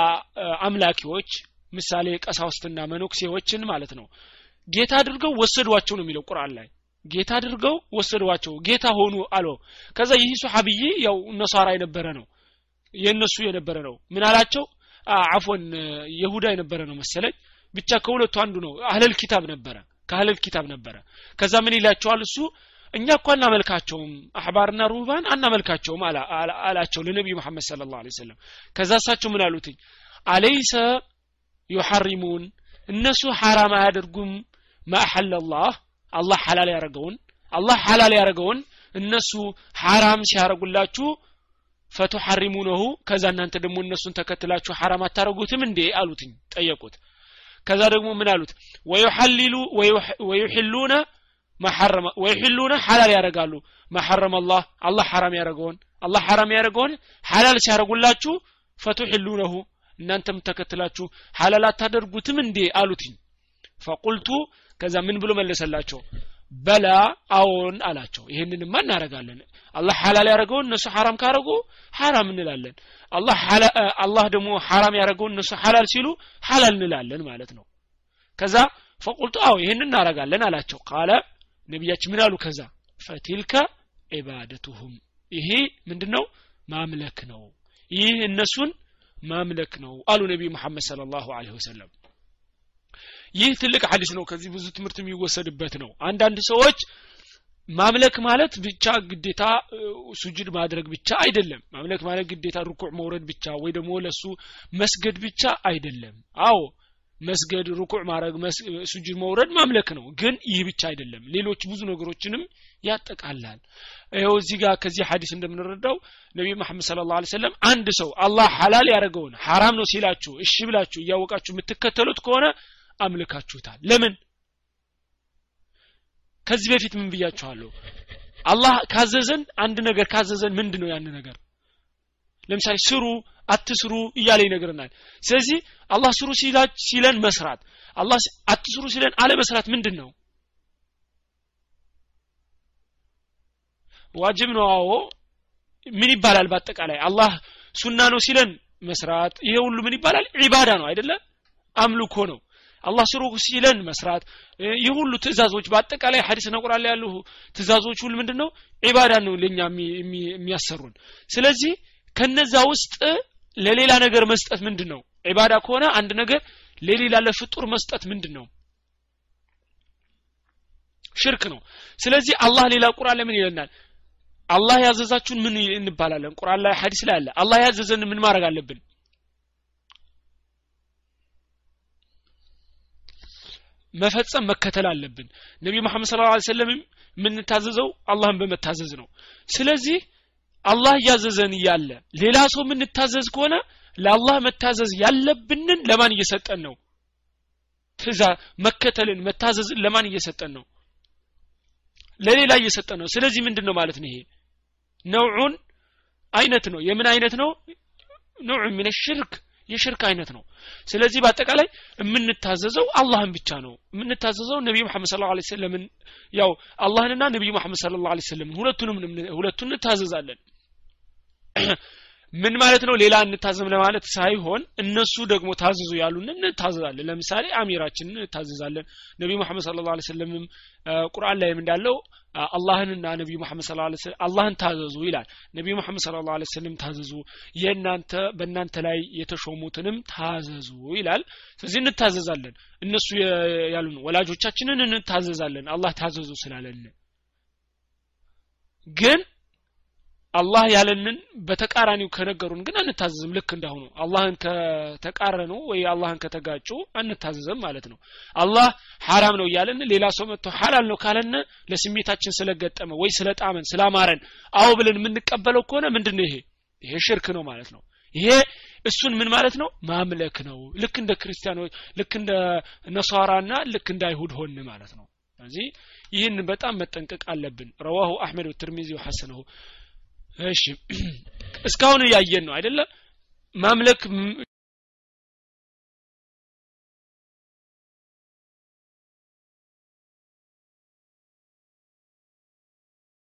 Speaker 1: አምላኪዎች ምሳሌ ቀሳውስትና መኖክሴዎችን ማለት ነው። ጌታ አድርገው ወሰዷቸው ነው የሚለው ቁርአን ላይ ጌታ አድርገው ወሰዷቸው። ጌታ ሆኑ አሎ ከዛ ይህ ሱሐብይ ያው ነሳራ የነበረ ነው። የእነሱ የነበረ ነው። ምን አላቸው? አፎን የሁዳ የነበረ ነው መሰለኝ። ብቻ ከሁለቱ አንዱ ነው። አህለል ኪታብ ነበረ ከአህለል ኪታብ ነበረ። ከዛ ምን ይላቸዋል? እሱ እኛ እኮ አናመልካቸውም አህባርና ሩህባን አናመልካቸውም አላቸው ለነቢዩ መሐመድ ስለ ላሁ ሰለም ከዛ እሳቸው ምን አሉትኝ? አለይሰ ዩሐሪሙን እነሱ ሐራም አያደርጉም ማአሐለላህ አላህ ሐላል ያደረገውን አላህ ሐላል ያደረገውን እነሱ ሐራም ሲያረጉላችሁ ፈቱሐሪሙነሁ ከዛ እናንተ ደግሞ እነሱን ተከትላችሁ ሐራም አታረጉትም እንዴ አሉትኝ ጠየቁት። ከዛ ደግሞ ምን አሉት? ወዩሐሊሉ ወዩሕሉነ ማሐረመ ወይሕሉነ ሐላል ያደርጋሉ። ማሐረመ አላህ አላህ ሐራም ያደረገውን አላህ ሐራም ያደረገውን ሐላል ሲያደርጉላችሁ ፈቱሕሉነሁ እናንተም ተከትላችሁ ሐላል አታደርጉትም እንዴ አሉትኝ። ፈቁልቱ ከዛ ምን ብሎ መለሰላቸው? በላ አዎን አላቸው። ይህንንማ እናረጋለን አላህ ሐላል ያደረገውን እነሱ ሐራም ካረጉ ሐራም እንላለን። አላህ ደግሞ ሐራም ያደረገውን እነሱ ሐላል ሲሉ ሐላል እንላለን ማለት ነው። ከዛ ፈቁልቱ አዎ ይህን እናረጋለን አላቸው። ቃለ ነቢያችን ምን አሉ? ከዛ ፈቲልከ ዒባደቱሁም ይሄ ምንድን ነው ማምለክ ነው። ይህ እነሱን ማምለክ ነው አሉ ነቢይ መሐመድ ስለ ላሁ ወሰለም ይህ ትልቅ ሐዲስ ነው። ከዚህ ብዙ ትምህርት የሚወሰድበት ነው። አንዳንድ ሰዎች ማምለክ ማለት ብቻ ግዴታ ሱጁድ ማድረግ ብቻ አይደለም። ማምለክ ማለት ግዴታ ርኩዕ መውረድ ብቻ ወይ ደግሞ ለሱ መስገድ ብቻ አይደለም። አዎ መስገድ ሩኩዕ ማድረግ ሱጁድ መውረድ ማምለክ ነው። ግን ይህ ብቻ አይደለም። ሌሎች ብዙ ነገሮችንም ያጠቃላል ይኸው እዚህ ጋር ከዚህ ሀዲስ እንደምንረዳው ነቢ መሐመድ ስለ ላ ሰለም አንድ ሰው አላህ ሐላል ያደረገውን ሐራም ነው ሲላችሁ እሺ ብላችሁ እያወቃችሁ የምትከተሉት ከሆነ አምልካችሁታል። ለምን? ከዚህ በፊት ምን ብያችኋለሁ? አላህ ካዘዘን አንድ ነገር ካዘዘን ምንድን ነው ያን ነገር? ለምሳሌ ስሩ አትስሩ እያለ ይነግረናል። ስለዚህ አላህ ስሩ ሲለን መስራት አላህ አትስሩ ሲለን አለመስራት ምንድን ነው ዋጅብ ነው። አዎ። ምን ይባላል በአጠቃላይ? አላህ ሱና ነው ሲለን መስራት ይሄ ሁሉ ምን ይባላል? ዒባዳ ነው አይደለ? አምልኮ ነው አላህ ስሩ ሲለን መስራት። ይህ ሁሉ ትእዛዞች በአጠቃላይ ሐዲስና ቁርአን ላይ ያሉ ትእዛዞች ሁሉ ምንድን ነው ዒባዳ ነው ለኛ የሚያሰሩን። ስለዚህ ከነዛ ውስጥ ለሌላ ነገር መስጠት ምንድን ነው ዒባዳ ከሆነ አንድ ነገር ለሌላ ለፍጡር መስጠት ምንድን ነው ሽርክ ነው። ስለዚህ አላህ ሌላ ቁርአን ለምን ይለናል? አላህ ያዘዛችሁን ምን እንባላለን? ቁርአን ላይ ሐዲስ ላይ አለ። አላህ ያዘዘን ምን ማድረግ አለብን መፈጸም መከተል አለብን። ነቢ መሐመድ ስለ ላ ሰለም የምንታዘዘው አላህን በመታዘዝ ነው። ስለዚህ አላህ እያዘዘን እያለ ሌላ ሰው የምንታዘዝ ከሆነ ለአላህ መታዘዝ ያለብንን ለማን እየሰጠን ነው? ትዛ መከተልን መታዘዝን ለማን እየሰጠን ነው? ለሌላ እየሰጠን ነው። ስለዚህ ምንድን ነው ማለት ነው ይሄ? ነውዑን አይነት ነው። የምን አይነት ነው? ነውዕ ምን ሽርክ የሽርክ አይነት ነው። ስለዚህ በአጠቃላይ የምንታዘዘው አላህን ብቻ ነው። የምንታዘዘው ነቢይ መሐመድ ስለ ላ ሰለምን ያው አላህንና ነቢዩ መሐመድ ስለ ላ ሰለምን ሁለቱንም ሁለቱን እንታዘዛለን ምን ማለት ነው? ሌላ እንታዘም ለማለት ሳይሆን እነሱ ደግሞ ታዘዙ ያሉን እንታዘዛለን። ለምሳሌ አሚራችንን እንታዘዛለን። ነቢዩ መሐመድ ስለ ላ ሰለምም ቁርአን ላይም እንዳለው አላህንና ነቢዩ መሐመድ ስለ አላህን ታዘዙ ይላል። ነቢዩ መሐመድ ስለ ላ ሰለም ታዘዙ የእናንተ በእናንተ ላይ የተሾሙትንም ታዘዙ ይላል። ስለዚህ እንታዘዛለን። እነሱ ያሉን ወላጆቻችንን እንታዘዛለን። አላህ ታዘዙ ስላለን ግን አላህ ያለንን በተቃራኒው ከነገሩን ግን አንታዘዝም። ልክ እንዳሁኑ አላህን ከተቃረኑ ወይ አላህን ከተጋጩ አንታዘዝም ማለት ነው። አላህ ሐራም ነው እያለን ሌላ ሰው መጥቶ ሐላል ነው ካለን ለስሜታችን ስለገጠመ ወይ ስለጣመን ስላማረን አዎ ብለን የምንቀበለው ከሆነ ምንድን ነው ይሄ? ይሄ ሽርክ ነው ማለት ነው። ይሄ እሱን ምን ማለት ነው? ማምለክ ነው። ልክ እንደ ክርስቲያኖች ልክ እንደ ነሷራና ልክ እንደ አይሁድ ሆን ማለት ነው። ስለዚህ ይህን በጣም መጠንቀቅ አለብን። ረዋሁ አሕመድ ወትርሚዚ ሐሰነሁ እሺ። [clears throat] እስካሁን እያየን ነው አይደለ? ማምለክ